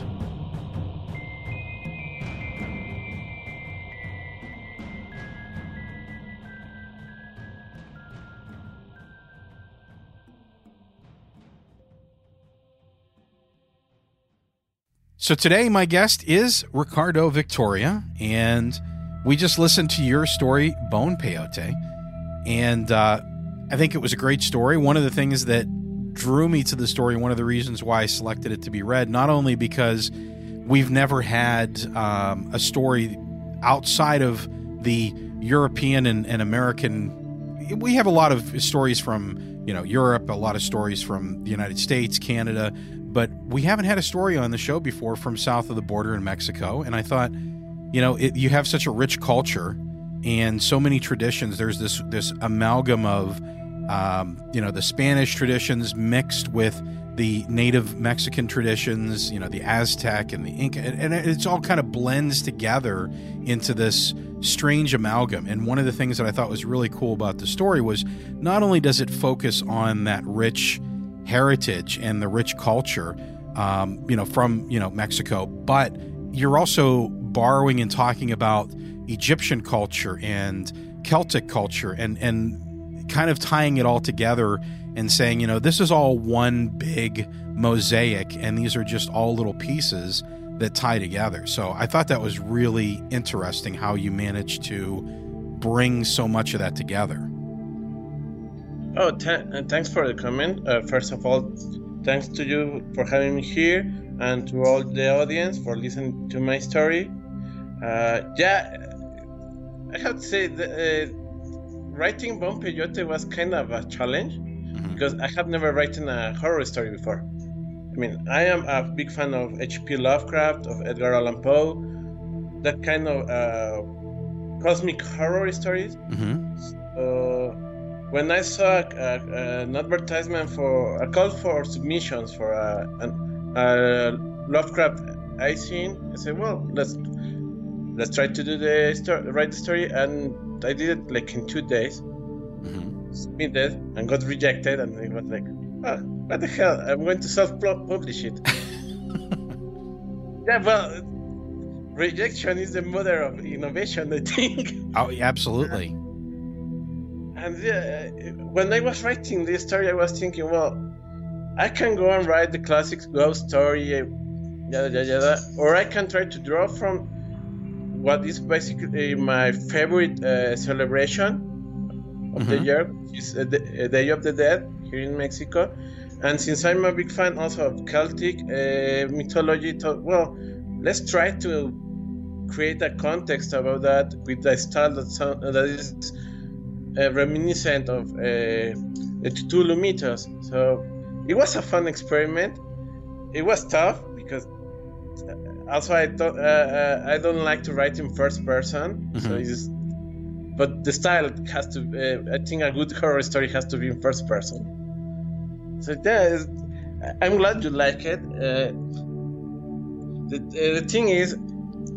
Speaker 4: So today, my guest is Ricardo Victoria, and we just listened to your story, Bone Peyote. And uh, I think it was a great story. One of the things that drew me to the story, one of the reasons why I selected it to be read, not only because we've never had um, a story outside of the European and, and American. We have a lot of stories from you know Europe, a lot of stories from the United States, Canada, but we haven't had a story on the show before from south of the border in Mexico. And I thought, you know, it, you have such a rich culture and so many traditions. There's this this amalgam of, um, you know, the Spanish traditions mixed with the native Mexican traditions, you know, the Aztec and the Inca, and, and it's all kind of blends together into this strange amalgam. And one of the things that I thought was really cool about the story was not only does it focus on that rich heritage and the rich culture, um, you know, from you know Mexico, but you're also borrowing and talking about Egyptian culture and Celtic culture and and kind of tying it all together and saying, you know, this is all one big mosaic and these are just all little pieces that tie together. So I thought that was really interesting how you managed to bring so much of that together.
Speaker 5: Oh, uh, thanks for the comment. Uh, first of all, thanks to you for having me here and to all the audience for listening to my story. Uh, yeah, I have to say, the, uh, writing Bone Peyote was kind of a challenge mm-hmm. because I have never written a horror story before. I mean, I am a big fan of H.P. Lovecraft, of Edgar Allan Poe, that kind of uh, cosmic horror stories. Mm-hmm when I saw uh, an advertisement for a call for submissions for uh, a, a Lovecraft I seen, I said, well, let's let's try to do the story, write the story, and I did it like in two days. Mm-hmm. Submitted and got rejected, and it was like, oh, what the hell? I'm going to self-publish it. yeah, well, rejection is the mother of innovation, I think.
Speaker 4: Oh, absolutely
Speaker 5: and uh, when I was writing this story, I was thinking, well, I can go and write the classic ghost story, yada yada yada, or I can try to draw from what is basically my favorite uh, celebration of mm-hmm. the year, which is uh, the uh, Day of the Dead here in Mexico. And since I'm a big fan also of Celtic uh, mythology, well, let's try to create a context about that with the style that, sound, that is reminiscent of uh, the Cthulhu mythos. So it was a fun experiment. It was tough because uh, also I don't uh, uh, I don't like to write in first person. Mm-hmm. So but the style has to. Uh, I think a good horror story has to be in first person. So yeah, I'm glad you like it. the, the thing is,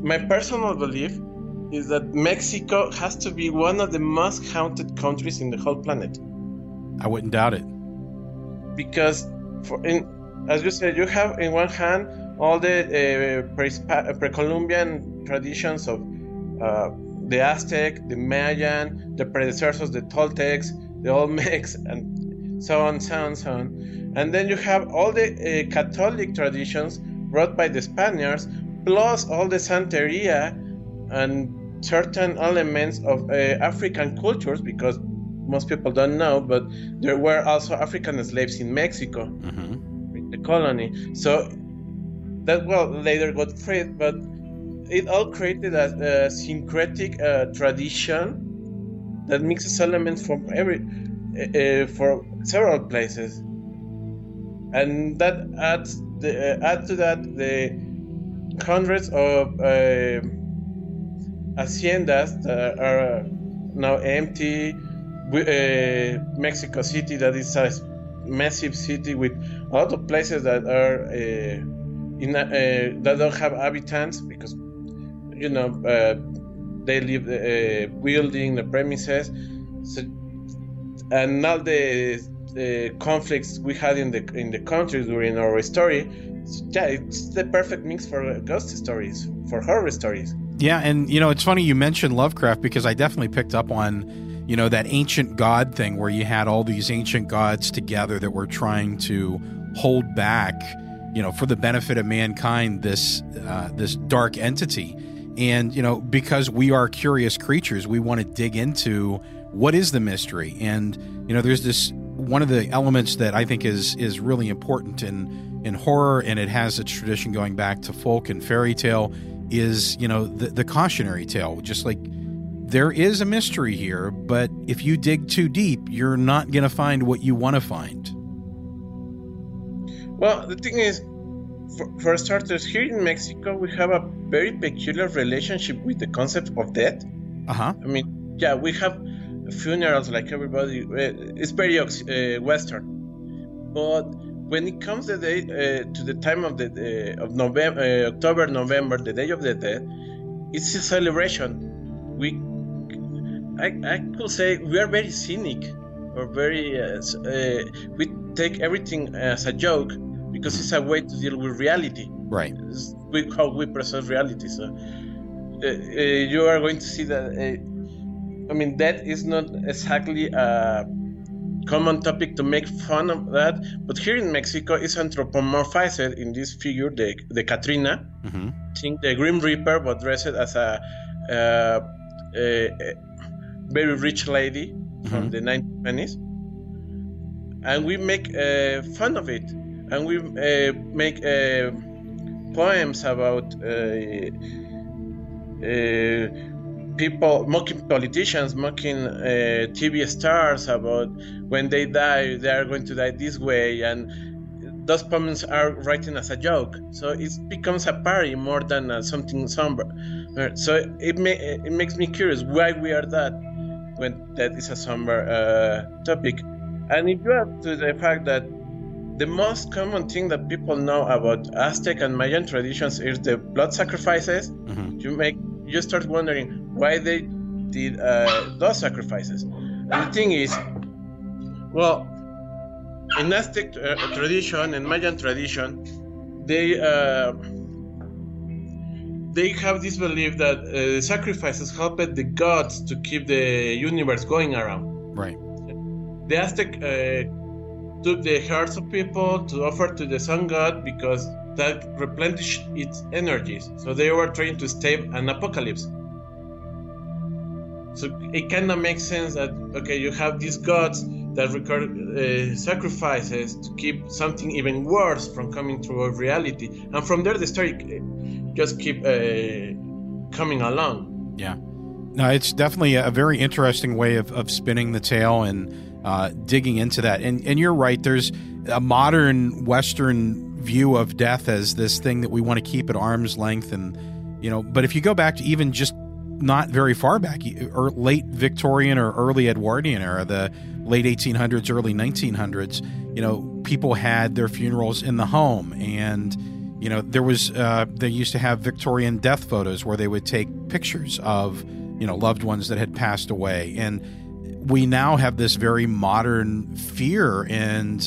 Speaker 5: my personal belief is that Mexico has to be one of the most haunted countries in the whole planet.
Speaker 4: I wouldn't doubt it.
Speaker 5: Because, for in, as you said, you have in one hand all the uh, pre Columbian traditions of uh, the Aztec, the Mayan, the predecessors of the Toltecs, the Olmecs, and so on, so on, so on. And then you have all the uh, Catholic traditions brought by the Spaniards, plus all the Santeria and certain elements of uh, African cultures, because most people don't know, but there were also African slaves in Mexico,
Speaker 4: Mm-hmm.
Speaker 5: the colony. So that well later got freed, but it all created a, a syncretic uh, tradition that mixes elements from every uh, uh, for several places, and that adds the uh, add to that the hundreds of uh, haciendas that are now empty. Uh, Mexico City, that is a massive city with a lot of places that are uh, in a, uh, that don't have inhabitants because you know they live uh, building the premises so, and now the, the conflicts we had in the in the country during our story yeah it's the perfect mix for ghost stories for horror stories
Speaker 4: Yeah, and you know, it's funny you mentioned Lovecraft because I definitely picked up on, you know, that ancient god thing where you had all these ancient gods together that were trying to hold back, you know, for the benefit of mankind this uh, this dark entity. And you know, because we are curious creatures, we want to dig into what is the mystery. And you know, there's this one of the elements that I think is is really important in in horror, and it has its tradition going back to folk and fairy tale is you know the, the cautionary tale just like there is a mystery here but if you dig too deep you're not going to find what you want to find
Speaker 5: Well, the thing is, for, for starters, here in Mexico, we have a very peculiar relationship with the concept of death.
Speaker 4: uh-huh
Speaker 5: I mean, yeah, we have funerals like everybody. uh, It's very uh, Western, but when it comes the day uh, to the time of the uh, of November, uh, October, November, the Day of the Dead, it's a celebration. We, I, I could say, we are very cynic, or very. Uh, uh, we take everything as a joke because it's a way to deal with reality
Speaker 4: right
Speaker 5: is with how we perceive reality. So uh, uh, you are going to see that. Uh, I mean, that is not exactly a common topic to make fun of that, but here in Mexico, it's anthropomorphized in this figure, the the Catrina,
Speaker 4: hmm
Speaker 5: think the Grim Reaper, but dressed as a, uh, a, a very rich lady from
Speaker 4: Mhm.
Speaker 5: the 1920s, and we make uh, fun of it, and we uh, make uh, poems about uh, uh, people mocking politicians, mocking uh, TV stars about when they die, they are going to die this way, and those poems are written as a joke. So it becomes a parody more than uh, something somber. Uh, So it ma- it makes me curious why we are that when that is a somber uh, topic. And if you add to the fact that the most common thing that people know about Aztec and Mayan traditions is the blood sacrifices,
Speaker 4: hmm
Speaker 5: you make you start wondering why they did uh, those sacrifices. And the thing is, well, in Aztec uh, tradition and Mayan tradition, they uh, they have this belief that uh, sacrifices helped the gods to keep the universe going around.
Speaker 4: right
Speaker 5: The Aztec uh, took the hearts of people to offer to the sun god because that replenished its energies. So they were trying to stave an apocalypse. So it kind of makes sense that okay, you have these gods that record uh, sacrifices to keep something even worse from coming to our reality, and from there the story uh, just keep uh, coming along.
Speaker 4: yeah no it's definitely a very interesting way of, of spinning the tale and uh, digging into that and and you're right there's a modern western view of death as this thing that we want to keep at arm's length and you know but if you go back to even just not very far back or late victorian or early edwardian era the late 1800s early 1900s you know people had their funerals in the home and you know there was uh, they used to have victorian death photos where they would take pictures of you know loved ones that had passed away. And we now have this very modern fear and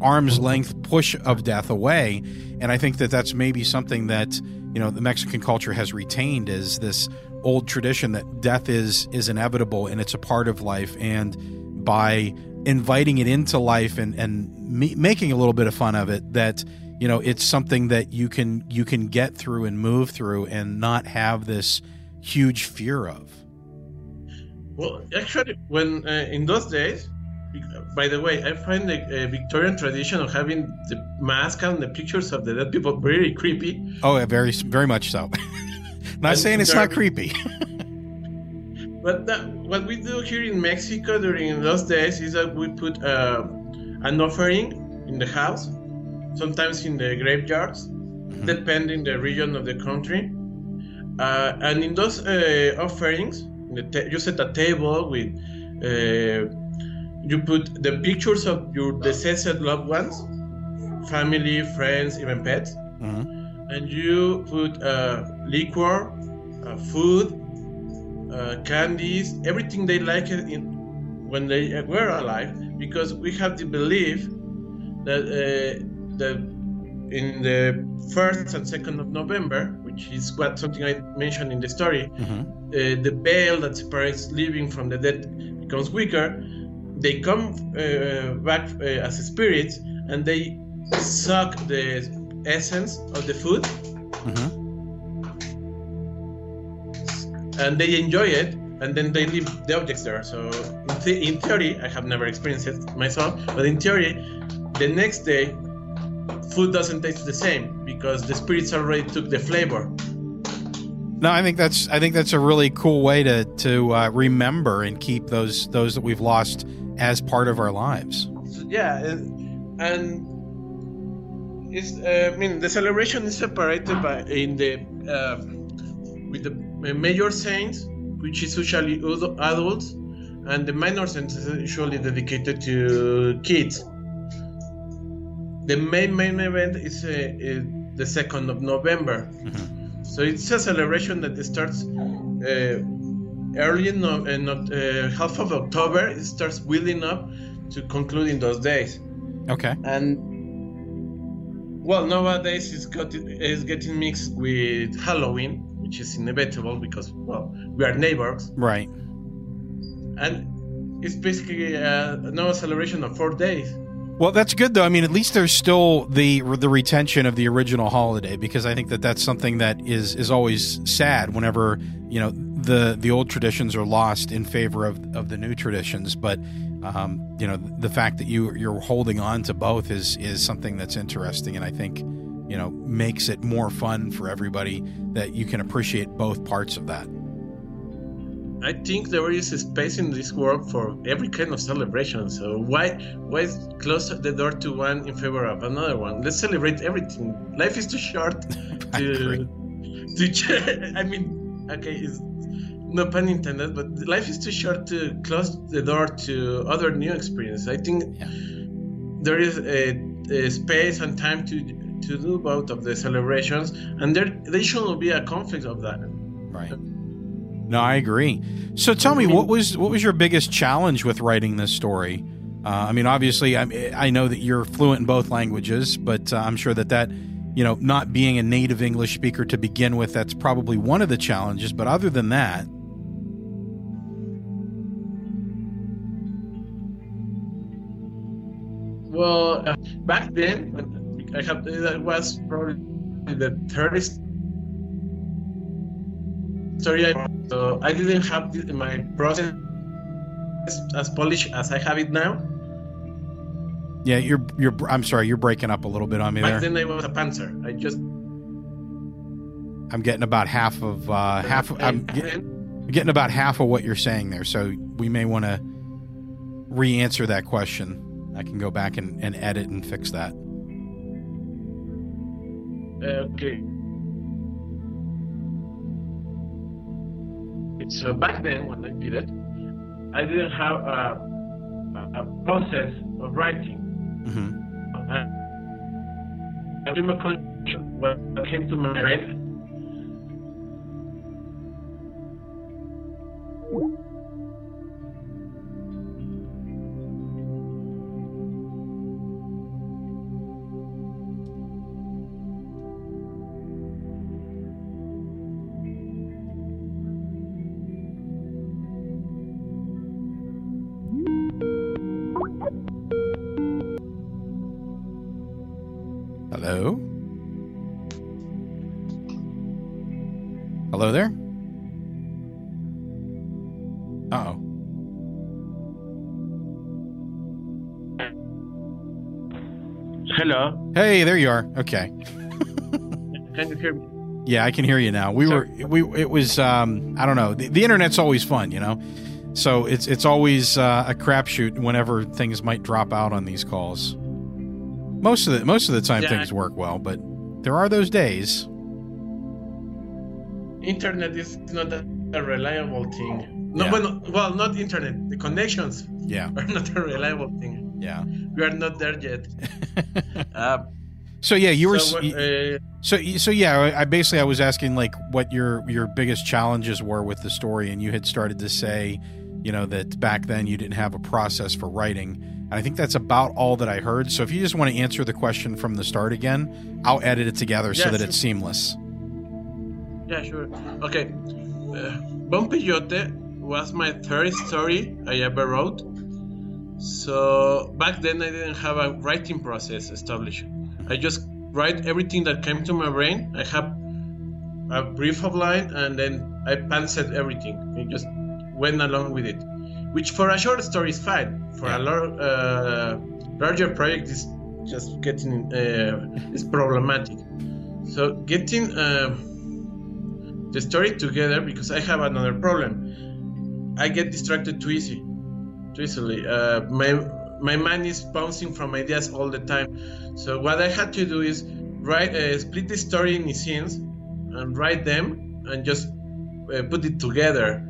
Speaker 4: arm's length push of death away. And I think that that's maybe something that you know the Mexican culture has retained is this old tradition that death is is inevitable and it's a part of life. And by inviting it into life and and me, making a little bit of fun of it, that you know it's something that you can you can get through and move through and not have this huge fear of.
Speaker 5: Well, actually, when uh, in those days, by the way, I find the uh, Victorian tradition of having the mask and the pictures of the dead people very creepy.
Speaker 4: Oh, yeah, very, very much so. not and saying it's not creepy.
Speaker 5: but that, what we do here in Mexico during those days is that we put uh, an offering in the house, sometimes in the graveyards, mm-hmm. depending the region of the country. Uh, and in those uh, offerings, you set a table with uh, you put the pictures of your deceased loved ones, family, friends, even pets, mm-hmm. and you put uh, liquor, uh, food, uh, candies, everything they liked in, when they were alive, because we have the belief that uh, that in the first and second of November, which is what something I mentioned in the story, mm-hmm. uh, the veil that separates living from the dead becomes weaker. They come uh, back uh, as spirits and they suck the essence of the food, mm-hmm. and they enjoy it, and then they leave the objects there. So in, th- in theory, I have never experienced it myself, but in theory, the next day food doesn't taste the same because the spirits already took the flavor.
Speaker 4: No, I think that's I think that's a really cool way to to uh, remember and keep those those that we've lost as part of our lives.
Speaker 5: Yeah, and it's uh, I mean the celebration is separated by in the uh, with the major saints, which is usually adults, and the minor saints is usually dedicated to kids the main main event is, uh, is the second of November. Mm-hmm. So it's a celebration that starts uh, early in no, uh, not, uh, half of October. It starts building up to conclude in those days.
Speaker 4: Okay.
Speaker 5: And well, nowadays it's got it's getting mixed with Halloween, which is inevitable because well we are neighbors.
Speaker 4: Right.
Speaker 5: And it's basically a, now a celebration of four days.
Speaker 4: Well, that's good though. I mean, at least there's still the the retention of the original holiday because I think that that's something that is is always sad whenever you know the the old traditions are lost in favor of of the new traditions. But um, you know, the fact that you you're holding on to both is is something that's interesting, and I think you know makes it more fun for everybody that you can appreciate both parts of that.
Speaker 5: I think there is a space in this world for every kind of celebration. So why why close the door to one in favor of another one? Let's celebrate everything. Life is too short to to. I mean, okay, it's no pun intended, but life is too short to close the door to other new experiences. I think yeah. there is a, a, space and time to to do both of the celebrations, and there there shouldn't be a conflict of that.
Speaker 4: Right. No, I agree. So tell me, what was what was your biggest challenge with writing this story? Uh, I mean, obviously, I, I know that you're fluent in both languages, but uh, I'm sure that that you know, not being a native English speaker to begin with, that's probably one of the challenges. But other than that,
Speaker 5: well, uh, back then, I have that was probably the third story I so I didn't have my process as polished as I have it now.
Speaker 4: Yeah, you're you're. I'm sorry, you're breaking up a little bit on me
Speaker 5: Back
Speaker 4: there.
Speaker 5: then I was a pantser. I just.
Speaker 4: I'm getting about half of uh, half. I'm get, getting about half of what you're saying there. So we may want to re-answer that question. I can go back and, and edit and fix that.
Speaker 5: Okay. So back then, when I did it, I didn't have a, a process of writing. Mm-hmm. I remember what came to my brain.
Speaker 4: Hey, there you are. Okay.
Speaker 5: Can you hear me?
Speaker 4: Yeah, I can hear you now. We were we it was um I don't know. The, the internet's always fun, you know. So it's it's always uh, a crapshoot whenever things might drop out on these calls. Most of the most of the time
Speaker 5: Yeah,
Speaker 4: things work well, but there are those days.
Speaker 5: Internet is not a, a reliable thing. No,
Speaker 4: Yeah.
Speaker 5: well, well, not internet. The connections
Speaker 4: Yeah.
Speaker 5: are not a reliable thing.
Speaker 4: Yeah.
Speaker 5: We are not there yet. Uh,
Speaker 4: So yeah, you were
Speaker 5: so, uh,
Speaker 4: So so yeah, I basically I was asking like what your your biggest challenges were with the story, and you had started to say, you know, that back then you didn't have a process for writing. And I think that's about all that I heard. So if you just want to answer the question from the start again, I'll edit it together so that
Speaker 5: sure.
Speaker 4: it's seamless.
Speaker 5: Yeah, sure. Okay. Uh, Bone Peyote was my third story I ever wrote. So back then I didn't have a writing process established. I just write everything that came to my brain. I have a brief outline and then I pantsed everything. I just went along with it. Which for a short story is fine. For a lar- uh, larger project is just getting uh, is problematic. So getting uh, the story together because I have another problem. I get distracted too easy, easily. Uh, my my mind is bouncing from ideas all the time. So what I had to do is write, uh, split the story in scenes, and write them, and just uh, put it together,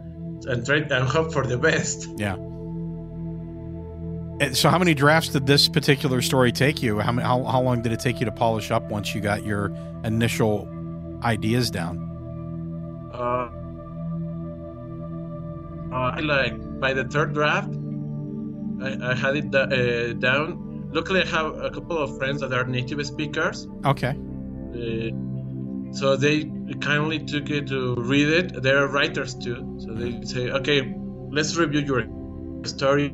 Speaker 5: and try and hope for the best.
Speaker 4: Yeah. And So how many drafts did this particular story take you? How many, how how long did it take you to polish up once you got your initial ideas down?
Speaker 5: Uh, uh, like by the third draft, I, I had it da- uh, down. Luckily, I have a couple of friends that are native speakers,
Speaker 4: Okay.
Speaker 5: uh, so they kindly took it to read it. They're writers too, so they say, "Okay, let's review your story.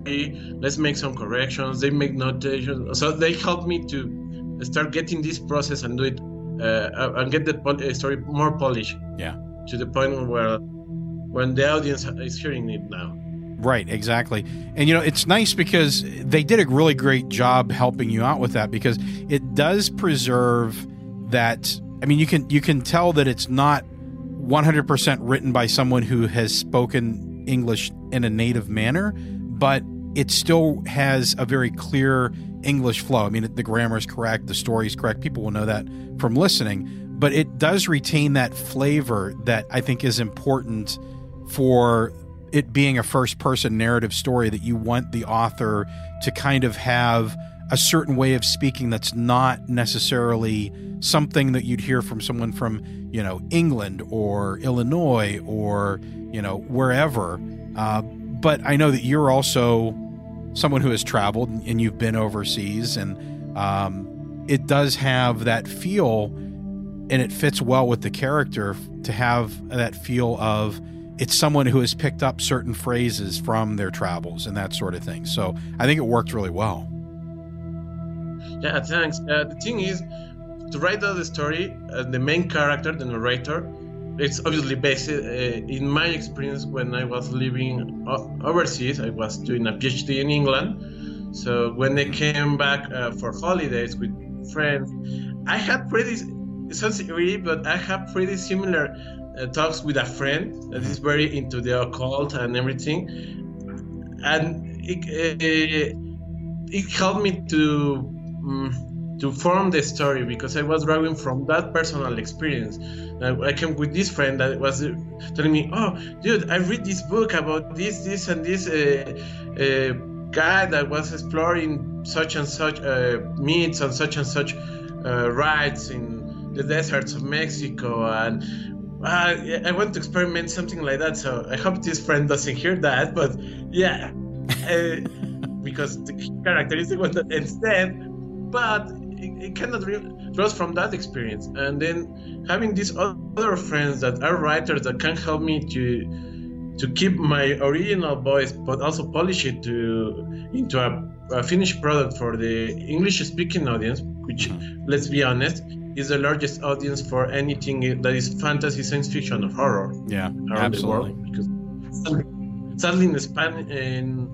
Speaker 5: Let's make some corrections." They make notations, so they help me to start getting this process and do it uh, and get the pol- uh, story more polished
Speaker 4: Yeah.
Speaker 5: to the point where when the audience is hearing it now.
Speaker 4: Right, exactly. And you know, it's nice because they did a really great job helping you out with that because it does preserve that I mean, you can you can tell that it's not 100% written by someone who has spoken English in a native manner, but it still has a very clear English flow. I mean, the grammar is correct, the story is correct. People will know that from listening, but it does retain that flavor that I think is important for it being a first person narrative story that you want the author to kind of have a certain way of speaking that's not necessarily something that you'd hear from someone from you know England or Illinois or you know wherever. Uh, but I know that you're also someone who has traveled and you've been overseas and um, it does have that feel and it fits well with the character to have that feel of it's someone who has picked up certain phrases from their travels and that sort of thing. So I think it worked really well.
Speaker 5: Yeah, thanks. Uh, the thing is, to write the story, uh, the main character, the narrator, it's obviously based uh, in my experience when I was living overseas. I was doing a PhD in England. So when I came back uh, for holidays with friends, I had pretty, it sounds weird, but I have pretty similar uh, talks with a friend that is very into the occult and everything. And it, uh, it helped me to mm, to form the story because I was drawing from that personal experience. I came with this friend that was telling me, "Oh, dude, I read this book about this, this, and this uh, uh, guy that was exploring such and such uh, myths and such and such uh, rites in the deserts of Mexico and." Uh, I want to experiment something like that, so I hope this friend doesn't hear that. But yeah, uh, because the character is the one that instead, but it, it cannot re- draws from that experience. And then having these other friends that are writers that can help me to to keep my original voice, but also polish it to into a, a finished product for the English-speaking audience. which, let's be honest, is the largest audience for anything that is fantasy, science fiction, or horror
Speaker 4: Yeah,
Speaker 5: around
Speaker 4: absolutely.
Speaker 5: the world. Because sadly, in Span in,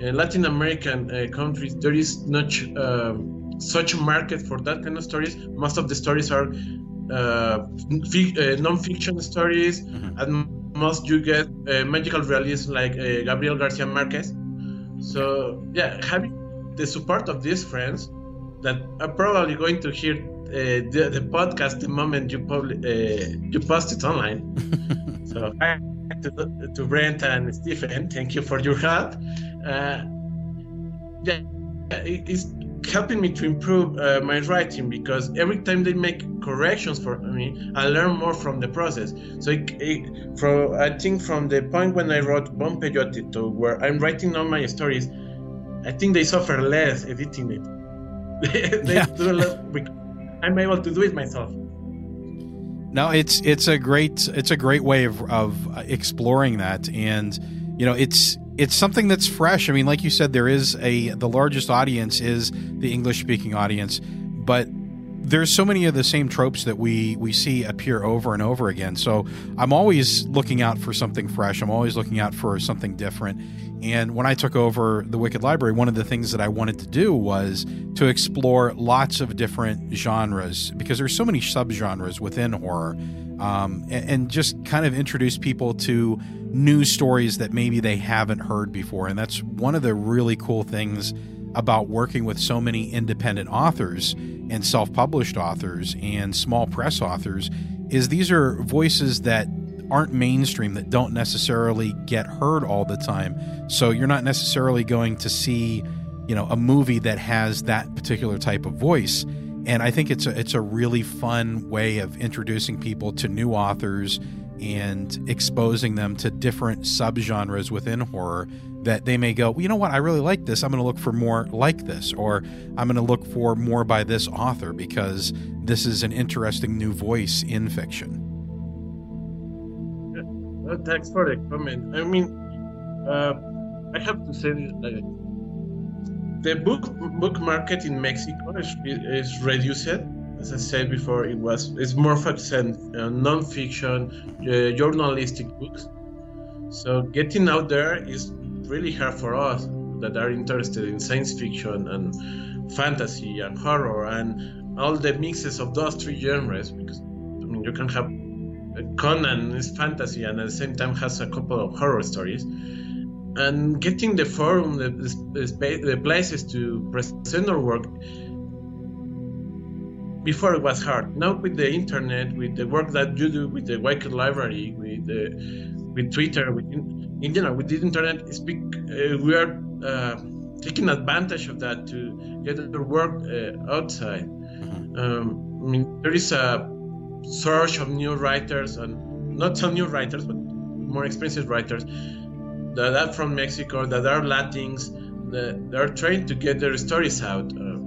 Speaker 5: in Latin American uh, countries, there is not um, such a market for that kind of stories. Most of the stories are uh, fic- uh, non-fiction stories,
Speaker 4: Mhm.
Speaker 5: and most you get uh, magical realism like uh, Gabriel Garcia Marquez. So yeah, having the support of these friends that are probably going to hear uh, the, the podcast the moment you publi- uh, you post it online. so hi to, to Brent and Stephen, thank you for your help. Uh, yeah, it's helping me to improve uh, my writing because every time they make corrections for me, I learn more from the process. So it, it, from I think from the point when I wrote Bone Peyote to where I'm writing all my stories, I think they suffer less editing it. they
Speaker 4: Yeah.
Speaker 5: do a lot I'm able to do it myself.
Speaker 4: No, it's it's a great it's a great way of of exploring that, and you know it's it's something that's fresh. I mean, like you said, there is a the largest audience is the English speaking audience, but there's so many of the same tropes that we we see appear over and over again. So I'm always looking out for something fresh. I'm always looking out for something different. And when I took over the Wicked Library, one of the things that I wanted to do was to explore lots of different genres because there's so many subgenres within horror, um, and, and just kind of introduce people to new stories that maybe they haven't heard before. And that's one of the really cool things about working with so many independent authors and self-published authors and small press authors is these are voices that aren't mainstream that don't necessarily get heard all the time so you're not necessarily going to see you know a movie that has that particular type of voice and i think it's a it's a really fun way of introducing people to new authors and exposing them to different subgenres within horror that they may go, well, you know what, I really like this. I'm going to look for more like this, or I'm going to look for more by this author because this is an interesting new voice in fiction.
Speaker 5: Thanks for the comment. I mean, uh, I have to say this, the book book market in Mexico is, is reduced. As I said before, it was it's more focused on uh, non-fiction, uh, journalistic books. So getting out there is really hard for us that are interested in science fiction and fantasy and horror and all the mixes of those three genres. Because I mean, you can have Conan is fantasy and at the same time has a couple of horror stories. And getting the forum, the, the, the places to present our work, before it was hard. Now with the internet, with the work that you do with the Wicked Library, with the with Twitter, with in, in general, with the internet, speak, uh, we are uh, taking advantage of that to get our work uh, outside. Um, I mean, there is a surge of new writers and not some new writers, but more expensive writers that are from Mexico, that are Latins, that are trying to get their stories out. Uh,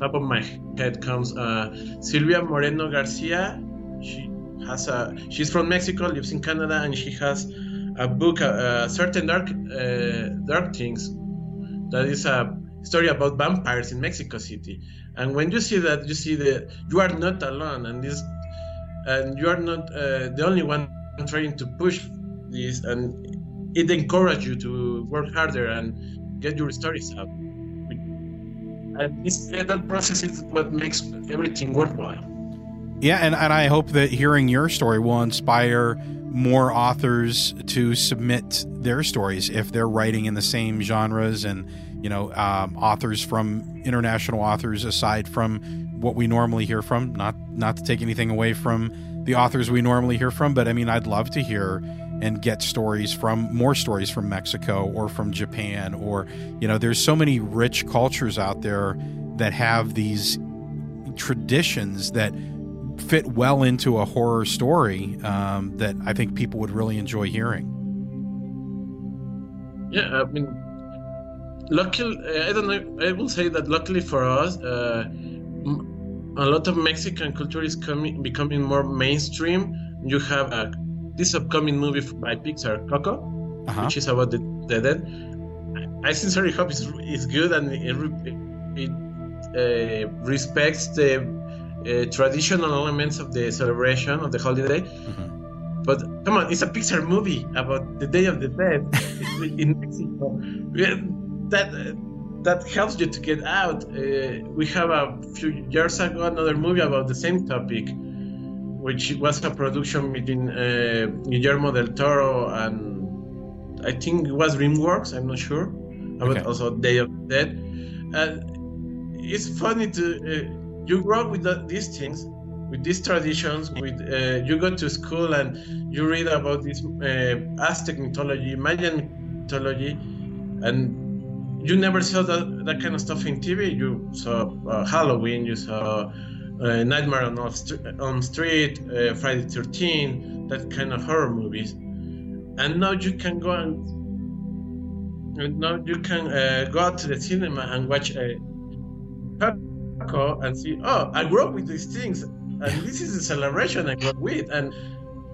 Speaker 5: top of my head comes uh, Silvia Moreno Garcia. She has a. She's from Mexico, lives in Canada, and she has a book, uh, certain dark, uh, dark things. That is a story about vampires in Mexico City. And when you see that, you see that you are not alone, and this, and you are not uh, the only one trying to push this, and it encourages you to work harder and get your stories out. And this, that process is what makes everything worthwhile.
Speaker 4: Yeah, and, and I hope that hearing your story will inspire more authors to submit their stories if they're writing in the same genres and you know um, authors from international authors aside from what we normally hear from not not to take anything away from the authors we normally hear from but i mean i'd love to hear and get stories from more stories from mexico or from japan or you know there's so many rich cultures out there that have these traditions that fit well into a horror story um, that I think people would really enjoy hearing.
Speaker 5: Yeah, I mean, luckily, I don't know. I will say that luckily for us, uh, a lot of Mexican culture is coming, becoming more mainstream. You have uh, this upcoming movie by Pixar, Coco,
Speaker 4: uh-huh.
Speaker 5: which is about the, the dead. I sincerely hope it's, it's good and it, it uh, respects the uh, traditional elements of the celebration of the holiday.
Speaker 4: Mhm.
Speaker 5: But come on, it's a Pixar movie about the Day of the Dead in Mexico. That that helps you to get out. Uh, we have a few years ago another movie about the same topic, which was a production between uh, Guillermo del Toro and I think it was DreamWorks. I'm not sure about
Speaker 4: Okay.
Speaker 5: also Day of the Dead. And it's funny to uh, you grow up with the, these things, with these traditions. With uh, you go to school and you read about this uh, Aztec mythology, Mayan mythology, and you never saw that, that kind of stuff in TV. You saw uh, Halloween, you saw uh, Nightmare on Street, on Street uh, Friday 13, that kind of horror movies. And now you can go and now you can uh, go out to the cinema and watch a Paco and see, oh, I grew up with these things, and this is the celebration I grew up with, and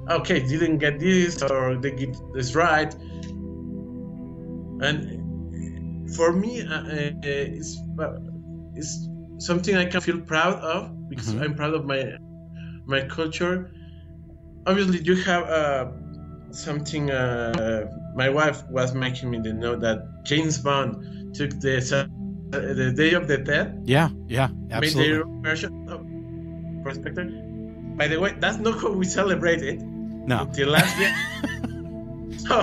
Speaker 5: okay, didn't get this or they get this right, and for me, uh, uh, it's uh, it's something I can feel proud of because
Speaker 4: Mhm.
Speaker 5: I'm proud of my my culture. Obviously, you have uh, something. Uh, my wife was making me to know that James Bond took the the Day of the Dead,
Speaker 4: Yeah, yeah,
Speaker 5: made their
Speaker 4: absolutely.
Speaker 5: version of perspective. By the way, that's not how we celebrate it
Speaker 4: No,
Speaker 5: until last year. so,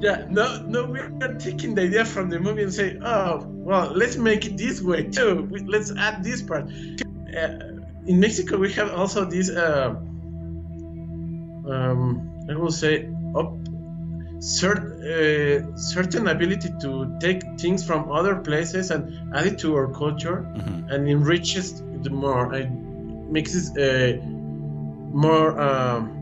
Speaker 5: yeah, no, no, we are taking the idea from the movie and say, oh, well, let's make it this way too. We- Let's add this part. Uh, in Mexico, we have also this, uh, um, I will say, up, cert, uh, certain ability to take things from other places and add it to our culture
Speaker 4: Mhm.
Speaker 5: and enriches it more and makes it uh, more um,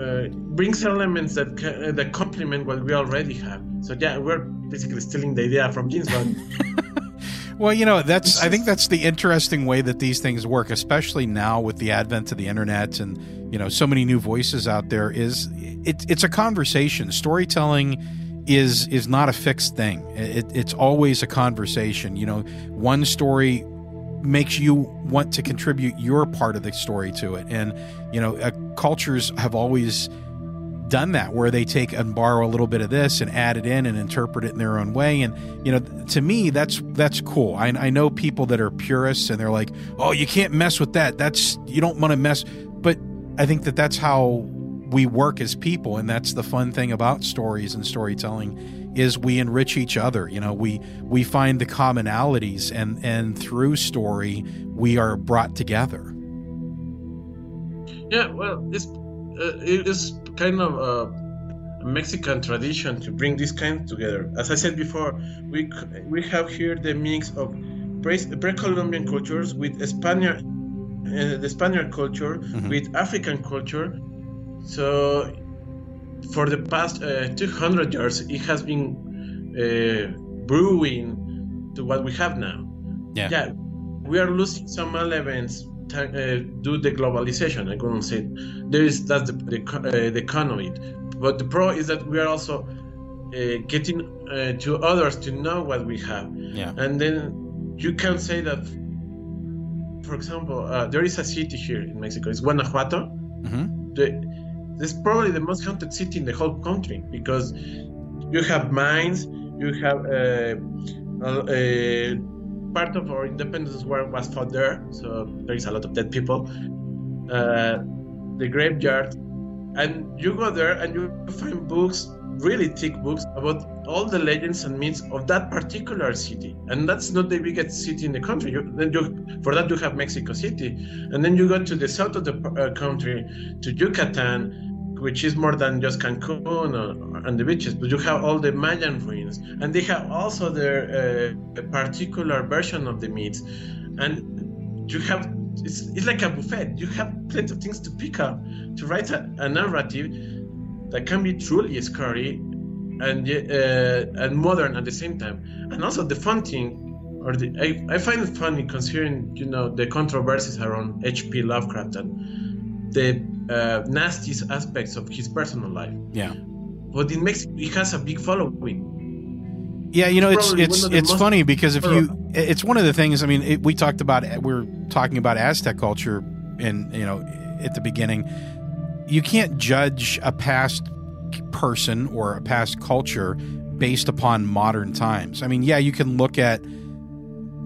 Speaker 5: uh, brings elements that uh, that complement what we already have. So yeah, we're basically stealing the idea from James.
Speaker 4: Well, you know, that's I think that's the interesting way that these things work, especially now with the advent of the internet and you know so many new voices out there. Is it, it's a conversation. Storytelling is is not a fixed thing. It, it's always a conversation. You know, one story makes you want to contribute your part of the story to it, and you know, uh, cultures have always done that where they take and borrow a little bit of this and add it in and interpret it in their own way. And you know to me that's that's cool. I, I know people that are purists and they're like oh you can't mess with that. That's you don't want to mess but i think that that's how we work as people and that's the fun thing about stories and storytelling is we enrich each other you know we we find the commonalities and and through story we are brought together
Speaker 5: yeah, well, it's uh, it is kind of a Mexican tradition to bring these kinds together. As I said before, we we have here the mix of pre- pre-Columbian cultures with Spaniard uh, the Spaniard culture
Speaker 4: Mhm.
Speaker 5: with African culture. So for the past uh, 200 years, it has been uh, brewing to what we have now.
Speaker 4: Yeah.
Speaker 5: yeah we are losing some elements uh, due the globalization. I couldn't to say there is that's the the, uh, the con of it. But the pro is that we are also uh, getting uh, to others to know what we have,
Speaker 4: yeah
Speaker 5: and then you can say that. For example, uh, there is a city here in Mexico. It's Guanajuato.
Speaker 4: hmm
Speaker 5: The, is probably the most haunted city in the whole country because you have mines, you have uh, part of our independence war was fought there, so there is a lot of dead people. Uh, the graveyard, and you go there and you find books, really thick books about all the legends and myths of that particular city, and that's not the biggest city in the country. You, then you, for that you have Mexico City, and then you go to the south of the uh, country, to Yucatan, which is more than just Cancun or, and the beaches, but you have all the Mayan ruins, and they have also their uh, particular version of the myths, and you have it's, it's like a buffet. You have plenty of things to pick up to write a, a narrative that can be truly scary and uh, and modern at the same time. And also the fun thing, or the I, I find it funny considering you know the controversies around H.P. Lovecraft and the uh, nasty aspects of his personal life.
Speaker 4: yeah
Speaker 5: But in Mexico, it has a big following.
Speaker 4: Yeah, you know, it's it's
Speaker 5: one of the
Speaker 4: it's
Speaker 5: most
Speaker 4: funny because if you, it's one of the things. I mean, it, we talked about we are talking about Aztec culture, and you know, at the beginning, you can't judge a past person or a past culture based upon modern times. I mean, yeah, you can look at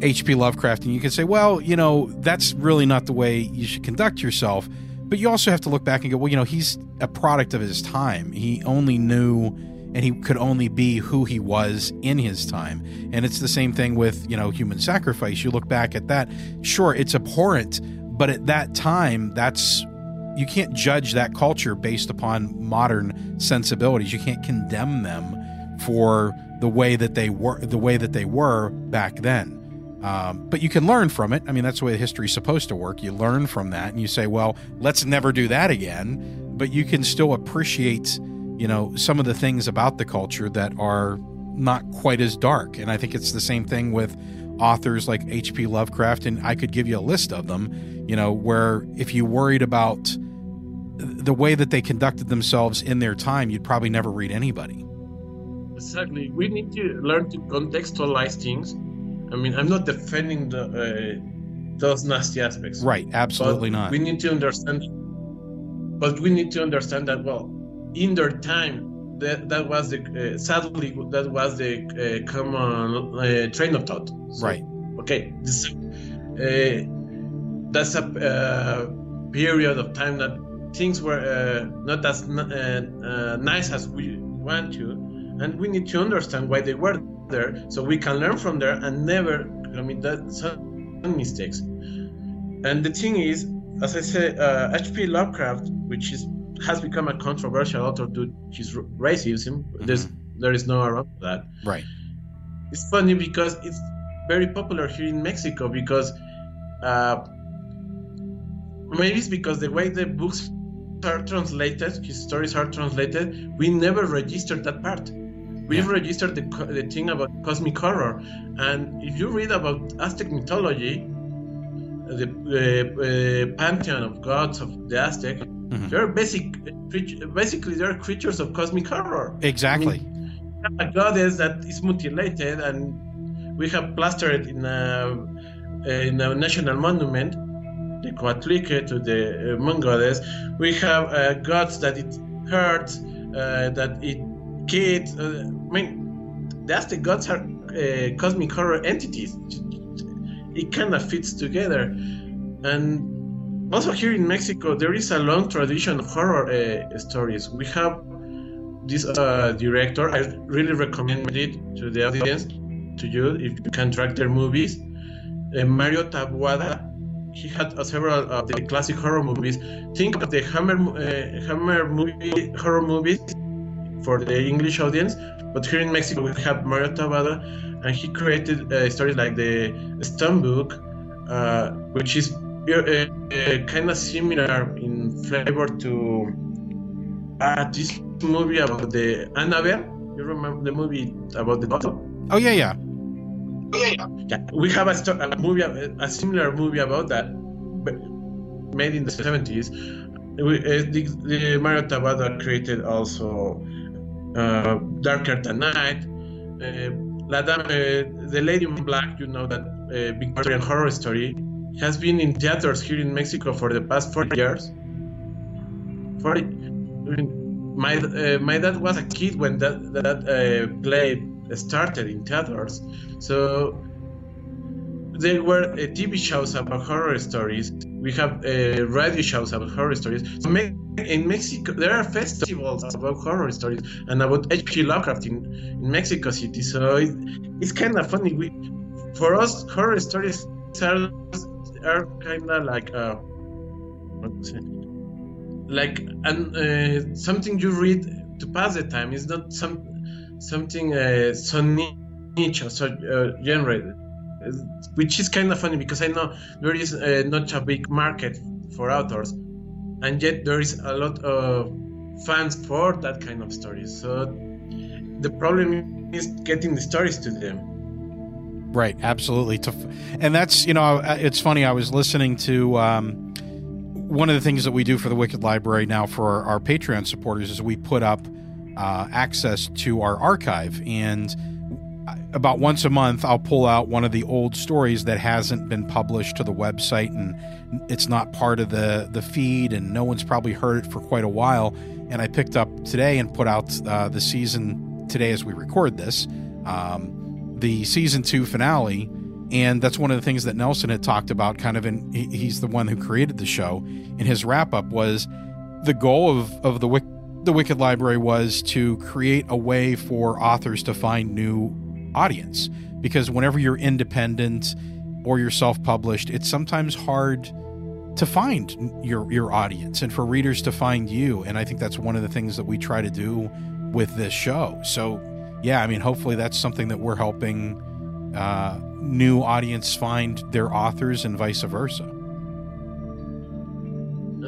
Speaker 4: H.P. Lovecraft and you can say, well, you know, that's really not the way you should conduct yourself. But you also have to look back and go, well, you know, he's a product of his time. He only knew and he could only be who he was in his time. And it's the same thing with, you know, human sacrifice. You look back at that, sure, it's abhorrent, but at that time, that's you can't judge that culture based upon modern sensibilities. You can't condemn them for the way that they were the way that they were back then. Um, but you can learn from it. I mean, that's the way history's supposed to work. You learn from that, and you say, "Well, let's never do that again." But you can still appreciate, you know, some of the things about the culture that are not quite as dark. And I think it's the same thing with authors like H.P. Lovecraft, and I could give you a list of them. You know, where if you worried about the way that they conducted themselves in their time, you'd probably never read anybody.
Speaker 5: Exactly. We need to learn to contextualize things. I mean, I'm not defending the, uh, those nasty aspects.
Speaker 4: Right? Absolutely not.
Speaker 5: We need to understand. But we need to understand that well, in their time, that that was the uh, sadly that was the uh, common uh, train of thought. So,
Speaker 4: right.
Speaker 5: Okay. This, uh, that's a uh, period of time that things were uh, not as uh, uh, nice as we want to, and we need to understand why they were there, so we can learn from there and never commit that some mistakes. And the thing is, as I said, uh, H.P. Lovecraft, which is has become a controversial author due to his racism. There's there is no around that.
Speaker 4: Right.
Speaker 5: It's funny because it's very popular here in Mexico because uh, maybe it's because the way the books are translated, his stories are translated, we never registered that part. We've
Speaker 4: Yeah.
Speaker 5: registered the, the thing about cosmic horror, and if you read about Aztec mythology, the uh, uh, pantheon of gods of the Aztec,
Speaker 4: Mhm.
Speaker 5: they're basic, basically they're creatures of cosmic horror
Speaker 4: Exactly.
Speaker 5: a goddess that is mutilated and we have plastered in a, in a national monument the Coatlicue to the uh, we have uh, gods that it hurts uh, that it kills uh, I mean that's the gods are uh, cosmic horror entities it kind of fits together and also here in Mexico there is a long tradition of horror uh, stories we have this uh, director. I really recommend it to the audience, to you, if you can track their movies. Uh, Mario Taboada, he had uh, several of the classic horror movies. Think of the Hammer uh, Hammer movie horror movies for the English audience, but here in Mexico we have Mario Taboada, and he created uh, stories like the Stone Book, uh, which is uh, uh, kind of similar in flavor to uh, this movie about the Annabelle. You remember the movie about the doll?
Speaker 4: Oh yeah, yeah.
Speaker 5: Yeah, we have a, a movie, a, similar movie about that, made in the seventies. We, uh, the, the Mario Taboada created also uh, Darker Than Night. Uh, La Dame, uh, the Lady in Black, you know that uh, Victorian horror story has been in theaters here in Mexico for the past 40 years. 40. I mean, my uh, my dad was a kid when that that uh, play started in theaters, so there were uh, TV shows about horror stories. We have uh, radio shows about horror stories. So me- in Mexico, there are festivals about horror stories and about H.P. Lovecraft in, in Mexico City. So it, it's kind of funny. We, for us, horror stories are are kind of like uh, like and uh, something you read to pass the time. It's not some something uh, so niche or so uh, generated which is kind of funny because I know there is uh, not a big market for authors, and yet there is a lot of fans for that kind of stories. So the problem is getting the stories to them.
Speaker 4: Right, absolutely. And that's you know, it's funny. I was listening to um, one of the things that we do for the Wicked Library now for our, our Patreon supporters is we put up uh, access to our archive, and about once a month, I'll pull out one of the old stories that hasn't been published to the website and it's not part of the, the feed and no one's probably heard it for quite a while. And I picked up today and put out uh, the season today as we record this, um, the season two finale. And that's one of the things that Nelson had talked about, kind of, and he's the one who created the show. In his wrap up, was the goal of, of the the Wicked Library was to create a way for authors to find new audience because whenever you're independent or you're self-published, it's sometimes hard to find your your audience and for readers to find you. And I think that's one of the things that we try to do with this show. So, yeah, I mean, hopefully that's something that we're helping uh, new audience find their authors and vice versa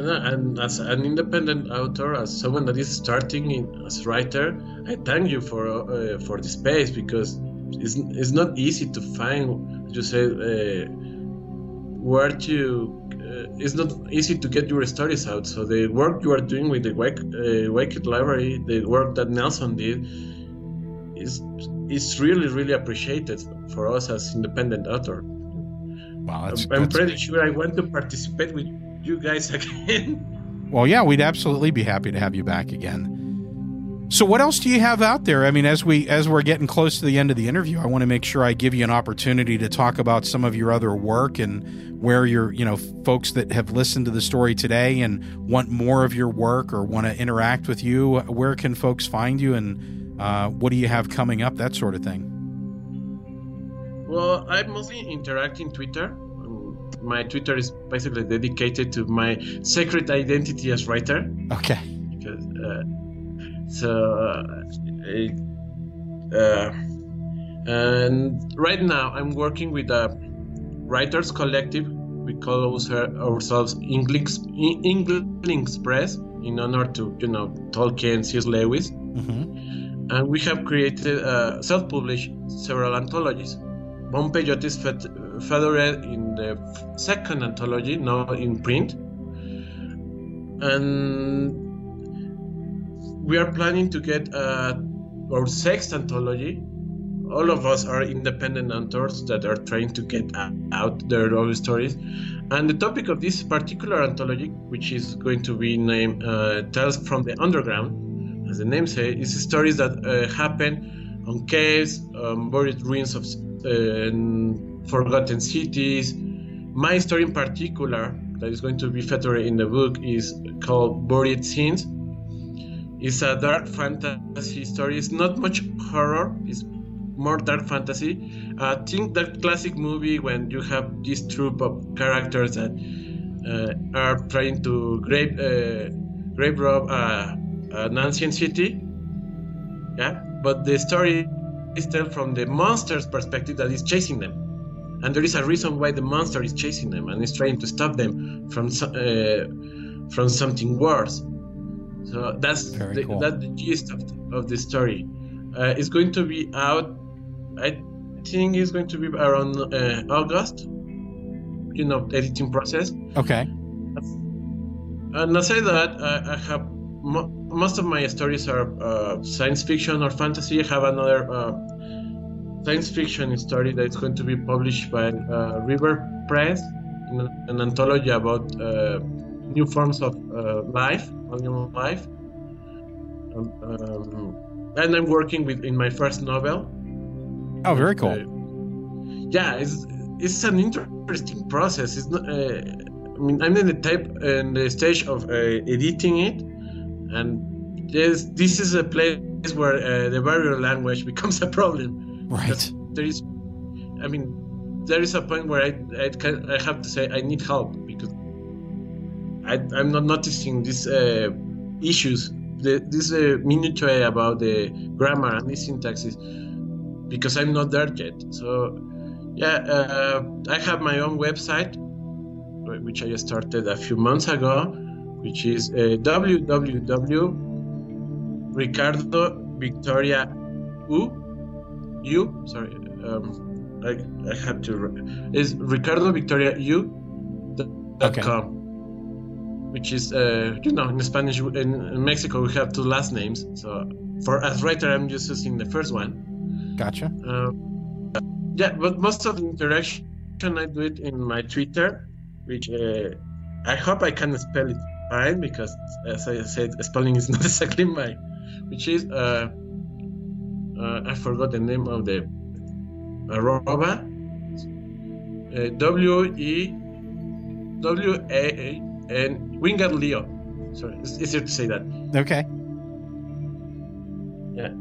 Speaker 5: and as an independent author, as someone that is starting in, as a writer, I thank you for uh, for the space because it's, it's not easy to find. You say uh, where to. Uh, it's not easy to get your stories out. So the work you are doing with the Wake, uh, Wicked Library, the work that Nelson did, is is really really appreciated for us as independent author.
Speaker 4: Wow, that's,
Speaker 5: I'm
Speaker 4: that's
Speaker 5: pretty sure I want to participate with you guys again.
Speaker 4: Well, yeah, we'd absolutely be happy to have you back again. So what else do you have out there? I mean, as we as we're getting close to the end of the interview, I want to make sure I give you an opportunity to talk about some of your other work and where your, you know, folks that have listened to the story today and want more of your work or want to interact with you, where can folks find you and uh, what do you have coming up, that sort of thing?
Speaker 5: Well, I'm mostly interact in Twitter my Twitter is basically dedicated to my secret identity as writer.
Speaker 4: Okay.
Speaker 5: Because uh, so uh, uh, and right now I'm working with a writers collective. We call ourselves Inklings, Inklings Press in honor to you know Tolkien, C.S. Lewis, mm-hmm. and we have created uh, self-published several anthologies. Bone Peyote featured in the second anthology, now in print. And we are planning to get uh, our sixth anthology. All of us are independent authors that are trying to get out their own stories. And the topic of this particular anthology, which is going to be named uh, Tales from the Underground, as the name says, is stories that uh, happen on caves, buried ruins of uh, forgotten cities. My story in particular, that is going to be featured in the book, is called Buried Scenes. It's a dark fantasy story. It's not much horror. It's more dark fantasy. I think that classic movie when you have this troop of characters that uh, are trying to grave uh, grave rob uh, an ancient city. Yeah, but the story is told from the monster's perspective that is chasing them and there is a reason why the monster is chasing them and is trying to stop them from uh, from something worse. So that's the, cool. that's the gist of, of the story. Uh, it's going to be out. I think it's going to be around uh, August. You know, editing process.
Speaker 4: Okay.
Speaker 5: And I say that I, I have mo- most of my stories are uh, science fiction or fantasy. I have another uh, science fiction story that's going to be published by uh, River Press, in an anthology about uh, new forms of uh, life, animal life. Um, um, and I'm working with in my first novel.
Speaker 4: Oh, very cool.
Speaker 5: Uh, yeah, it's it's an interesting process. It's not. Uh, I mean, I'm in the type in the stage of uh, editing it, and this this is a place where the barrier language becomes a problem
Speaker 4: Right.
Speaker 5: There is, I mean, there is a point where I I, can, I have to say I need help because I I'm not noticing these uh, issues, the, this uh, minutiae about the grammar and the syntaxes because I'm not there yet. So yeah, uh, I have my own website which I started a few months ago, which is uh, www.ricardovictoria.u you? Sorry um i i have to is ricardo victoria you? Dot okay. com which is uh you know in spanish in, mexico we have two last names. So for as writer i'm just using the first one.
Speaker 4: Gotcha.
Speaker 5: Uh, yeah, but most of the interaction I do it in my Twitter, which uh, I hope I can spell it fine because, as I said, spelling is not exactly my, which is uh, uh I forgot the name of the arroba uh, W E W A N Winged Leo. Sorry, it's easier to say that.
Speaker 4: Okay.
Speaker 5: Yeah.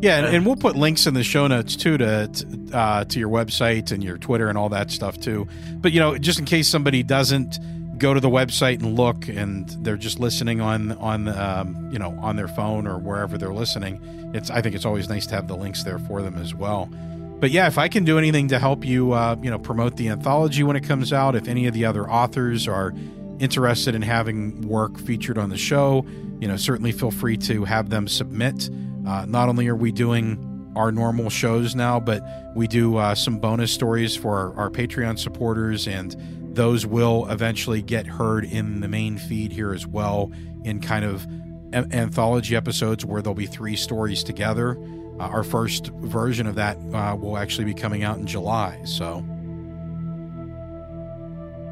Speaker 4: Yeah, and, and, we'll put links in the show notes too to uh, to your website and your Twitter and all that stuff too. But you know, just in case somebody doesn't go to the website and look, and they're just listening on on um, you know on their phone or wherever they're listening, it's I think it's always nice to have the links there for them as well. But yeah, if I can do anything to help you, uh, you know, promote the anthology when it comes out, if any of the other authors are interested in having work featured on the show, you know, certainly feel free to have them submit. Uh, not only are we doing our normal shows now, but we do uh, some bonus stories for our, our, Patreon supporters, and those will eventually get heard in the main feed here as well in kind of anthology episodes where there'll be three stories together. Uh, our first version of that uh, will actually be coming out in July. So.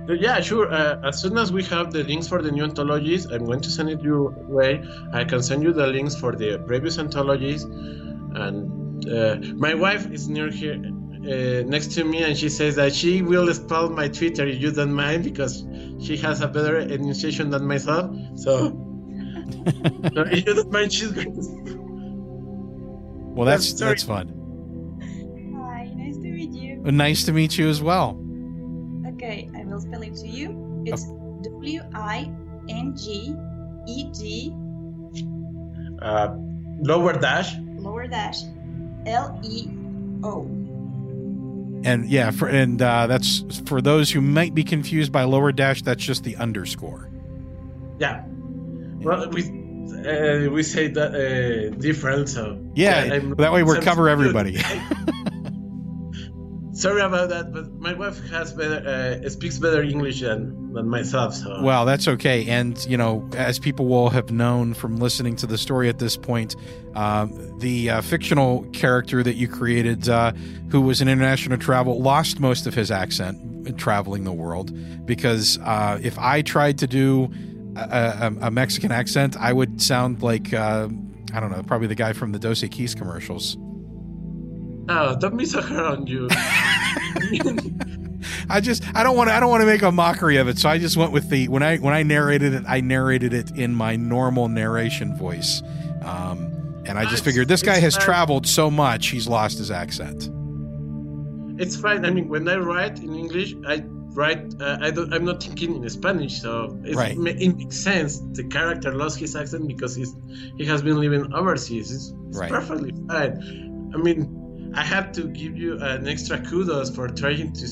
Speaker 5: Yeah, sure. Uh, as soon as we have the links for the new anthologies, I'm going to send it your way. I can send you the links for the previous anthologies. And uh, my wife is near here, uh, next to me, and she says that she will spell my Twitter if you don't mind because she has a better enunciation than myself. So, so if you don't mind, she's going to.
Speaker 4: Well, that's that's fun.
Speaker 6: Hi, nice to meet you.
Speaker 4: Nice to meet you as well.
Speaker 6: Okay, I will spell it to you. It's W I N G E G.
Speaker 5: Uh, lower dash.
Speaker 6: Lower dash. L E O.
Speaker 4: And yeah, for and uh, that's for those who might be confused by lower dash. That's just the underscore.
Speaker 5: Yeah. Well, we uh, we say that uh, different. So
Speaker 4: yeah, yeah that way we're cover everybody.
Speaker 5: Sorry about that, but my wife has better uh, speaks better English than, than myself. So
Speaker 4: well, that's okay. And you know, as people will have known from listening to the story at this point, um, the uh, fictional character that you created, uh, who was an international travel, lost most of his accent traveling the world because uh, if I tried to do a, a, a, Mexican accent, I would sound like uh, I don't know, probably the guy from the Dos Equis commercials.
Speaker 5: Oh, don't be so hard on you.
Speaker 4: I just I don't want to I don't want to make a mockery of it, so I just went with the when I when I narrated it, I narrated it in my normal narration voice, um, and I just figured this guy has fine. traveled so much, he's lost his accent.
Speaker 5: It's fine. I mean, when I write in English, I write. Uh, I don't. I'm not thinking in Spanish, so right. it makes sense. The character lost his accent because he's he has been living overseas. It's, it's right. perfectly fine. I mean, I have to give you an extra kudos for trying to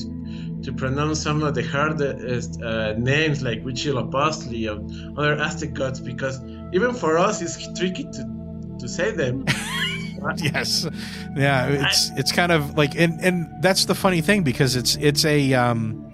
Speaker 5: to pronounce some of the hardest uh, names like Huitzilopochtli and other Aztec gods because even for us it's tricky to to say them.
Speaker 4: yes, yeah, it's it's kind of like and and that's the funny thing because it's it's a um,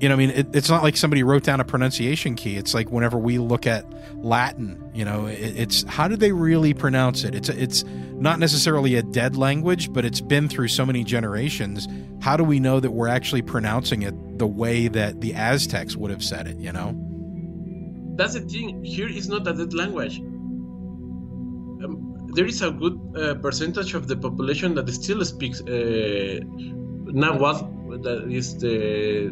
Speaker 4: you know, I mean, it, it's not like somebody wrote down a pronunciation key. It's like whenever we look at Latin, you know, it, it's how do they really pronounce it? It's it's not necessarily a dead language, but it's been through so many generations. How do we know that we're actually pronouncing it the way that the Aztecs would have said it? You know,
Speaker 5: that's the thing. Here is not a dead language. Um, there is a good uh, percentage of the population that still speaks uh, Nahuatl. That is the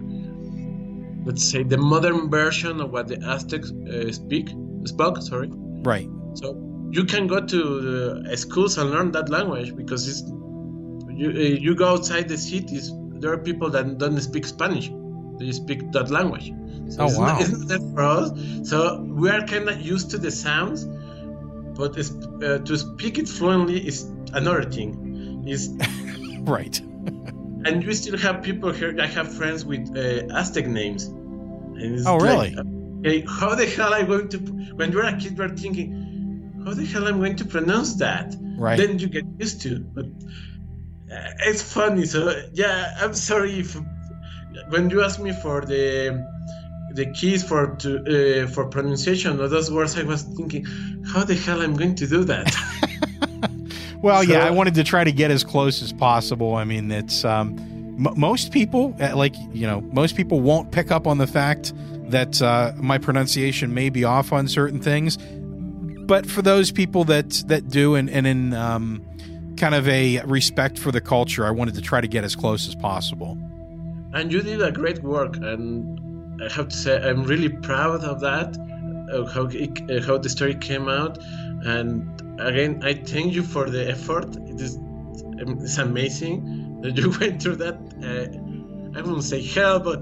Speaker 5: let's say the modern version of what the Aztecs uh, speak spoke. Sorry.
Speaker 4: Right.
Speaker 5: So you can go to uh, schools and learn that language because it's you, uh, you go outside the cities. There are people that don't speak Spanish; they speak that language.
Speaker 4: So oh wow!
Speaker 5: Isn't that for us? So we are kind of used to the sounds, but uh, to speak it fluently is another thing. Is
Speaker 4: right
Speaker 5: and you still have people here. I have friends with uh, Aztec names.
Speaker 4: oh, really?
Speaker 5: Like, okay, how the hell I going to? When you're a kid, you're thinking, how the hell I'm going to pronounce that?
Speaker 4: Right.
Speaker 5: Then you get used to. But uh, it's funny. So yeah, I'm sorry if when you ask me for the the keys for to uh, for pronunciation of those words, I was thinking, how the hell I'm going to do that?
Speaker 4: Well, so, yeah, I wanted to try to get as close as possible. I mean, it's um, m- most people, uh, like you know, most people won't pick up on the fact that uh, my pronunciation may be off on certain things. But for those people that that do, and, and in um, kind of a respect for the culture, I wanted to try to get as close as possible.
Speaker 5: And you did a great work, and I have to say I'm really proud of that, of how it, uh, how the story came out, and again I thank you for the effort. It is it's amazing that you went through that. Uh, I wouldn't say hell, but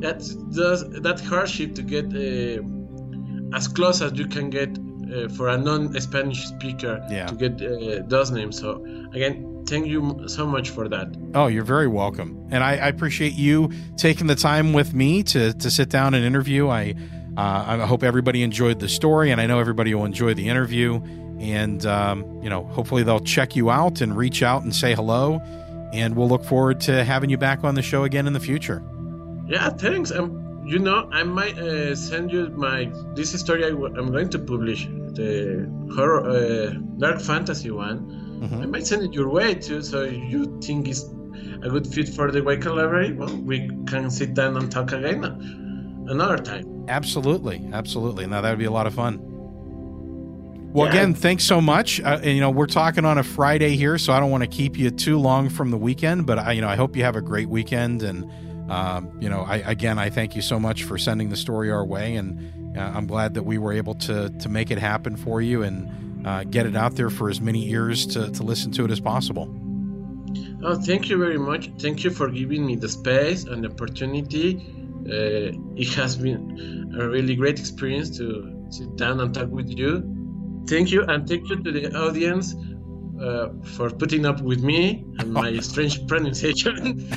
Speaker 5: that's just that hardship to get uh, as close as you can get uh, for a non-Spanish speaker
Speaker 4: Yeah.
Speaker 5: to get uh, those names. So again, thank you so much for that.
Speaker 4: Oh, you're very welcome, and I, I appreciate you taking the time with me to to sit down and interview. I uh, I hope everybody enjoyed the story, and I know everybody will enjoy the interview. And um, you know, hopefully they'll check you out and reach out and say hello. And we'll look forward to having you back on the show again in the future.
Speaker 5: Yeah, thanks. Um, you know, I might uh, send you my this story I w- I'm going to publish the horror uh, dark fantasy one.
Speaker 4: Mhm.
Speaker 5: I might send it your way too, so you think it's a good fit for the Wicked Library. Well, we can sit down and talk again another time.
Speaker 4: Absolutely, absolutely. Now that would be a lot of fun. Well,
Speaker 5: Yeah.
Speaker 4: again, thanks so much. Uh, and, you know, we're talking on a Friday here, so I don't want to keep you too long from the weekend. But I, you know, I hope you have a great weekend. And um, you know, I again, I thank you so much for sending the story our way, and uh, I'm glad that we were able to to make it happen for you and uh, get it out there for as many ears to to listen to it as possible.
Speaker 5: Oh, thank you very much. Thank you for giving me the space and the opportunity. Uh, it has been a really great experience to sit down and talk with you. Thank you, and thank you to the audience uh, for putting up with me and my strange pronunciation.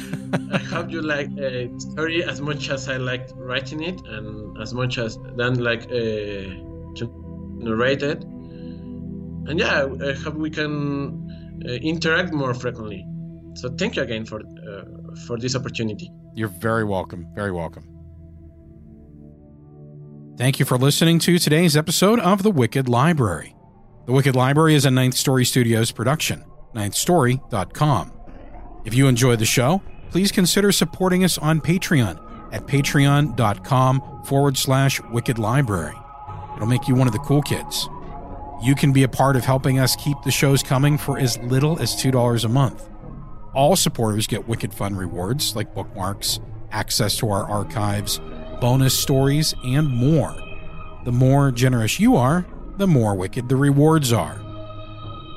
Speaker 5: I hope you like a story as much as I liked writing it, and as much as then like uh, to narrate it. And yeah, I hope we can uh, interact more frequently. So thank you again for uh, for this opportunity.
Speaker 4: You're very welcome. Very welcome. Thank you for listening to today's episode of The Wicked Library. The Wicked Library is a Ninth Story Studios production, ninthstory.com. If you enjoy the show, please consider supporting us on Patreon at patreon.com forward slash wicked library. It'll make you one of the cool kids. You can be a part of helping us keep the shows coming for as little as $2 a month. All supporters get wicked fun rewards like bookmarks, access to our archives, bonus stories, and more. The more generous you are, the more wicked the rewards are.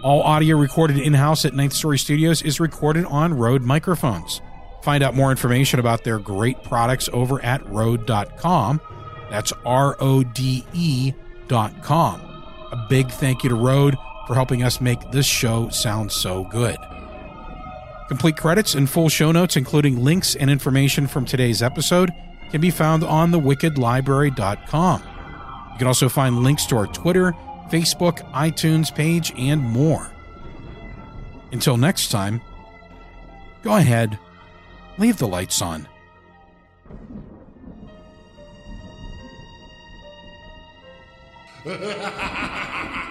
Speaker 4: All audio recorded in house at Ninth Story Studios is recorded on Rode microphones. Find out more information about their great products over at Rode.com. That's R O D E.com. A big thank you to Rode for helping us make this show sound so good. Complete credits and full show notes, including links and information from today's episode, can be found on thewickedlibrary.com. You can also find links to our Twitter, Facebook, iTunes page, and more. Until next time, go ahead, leave the lights on.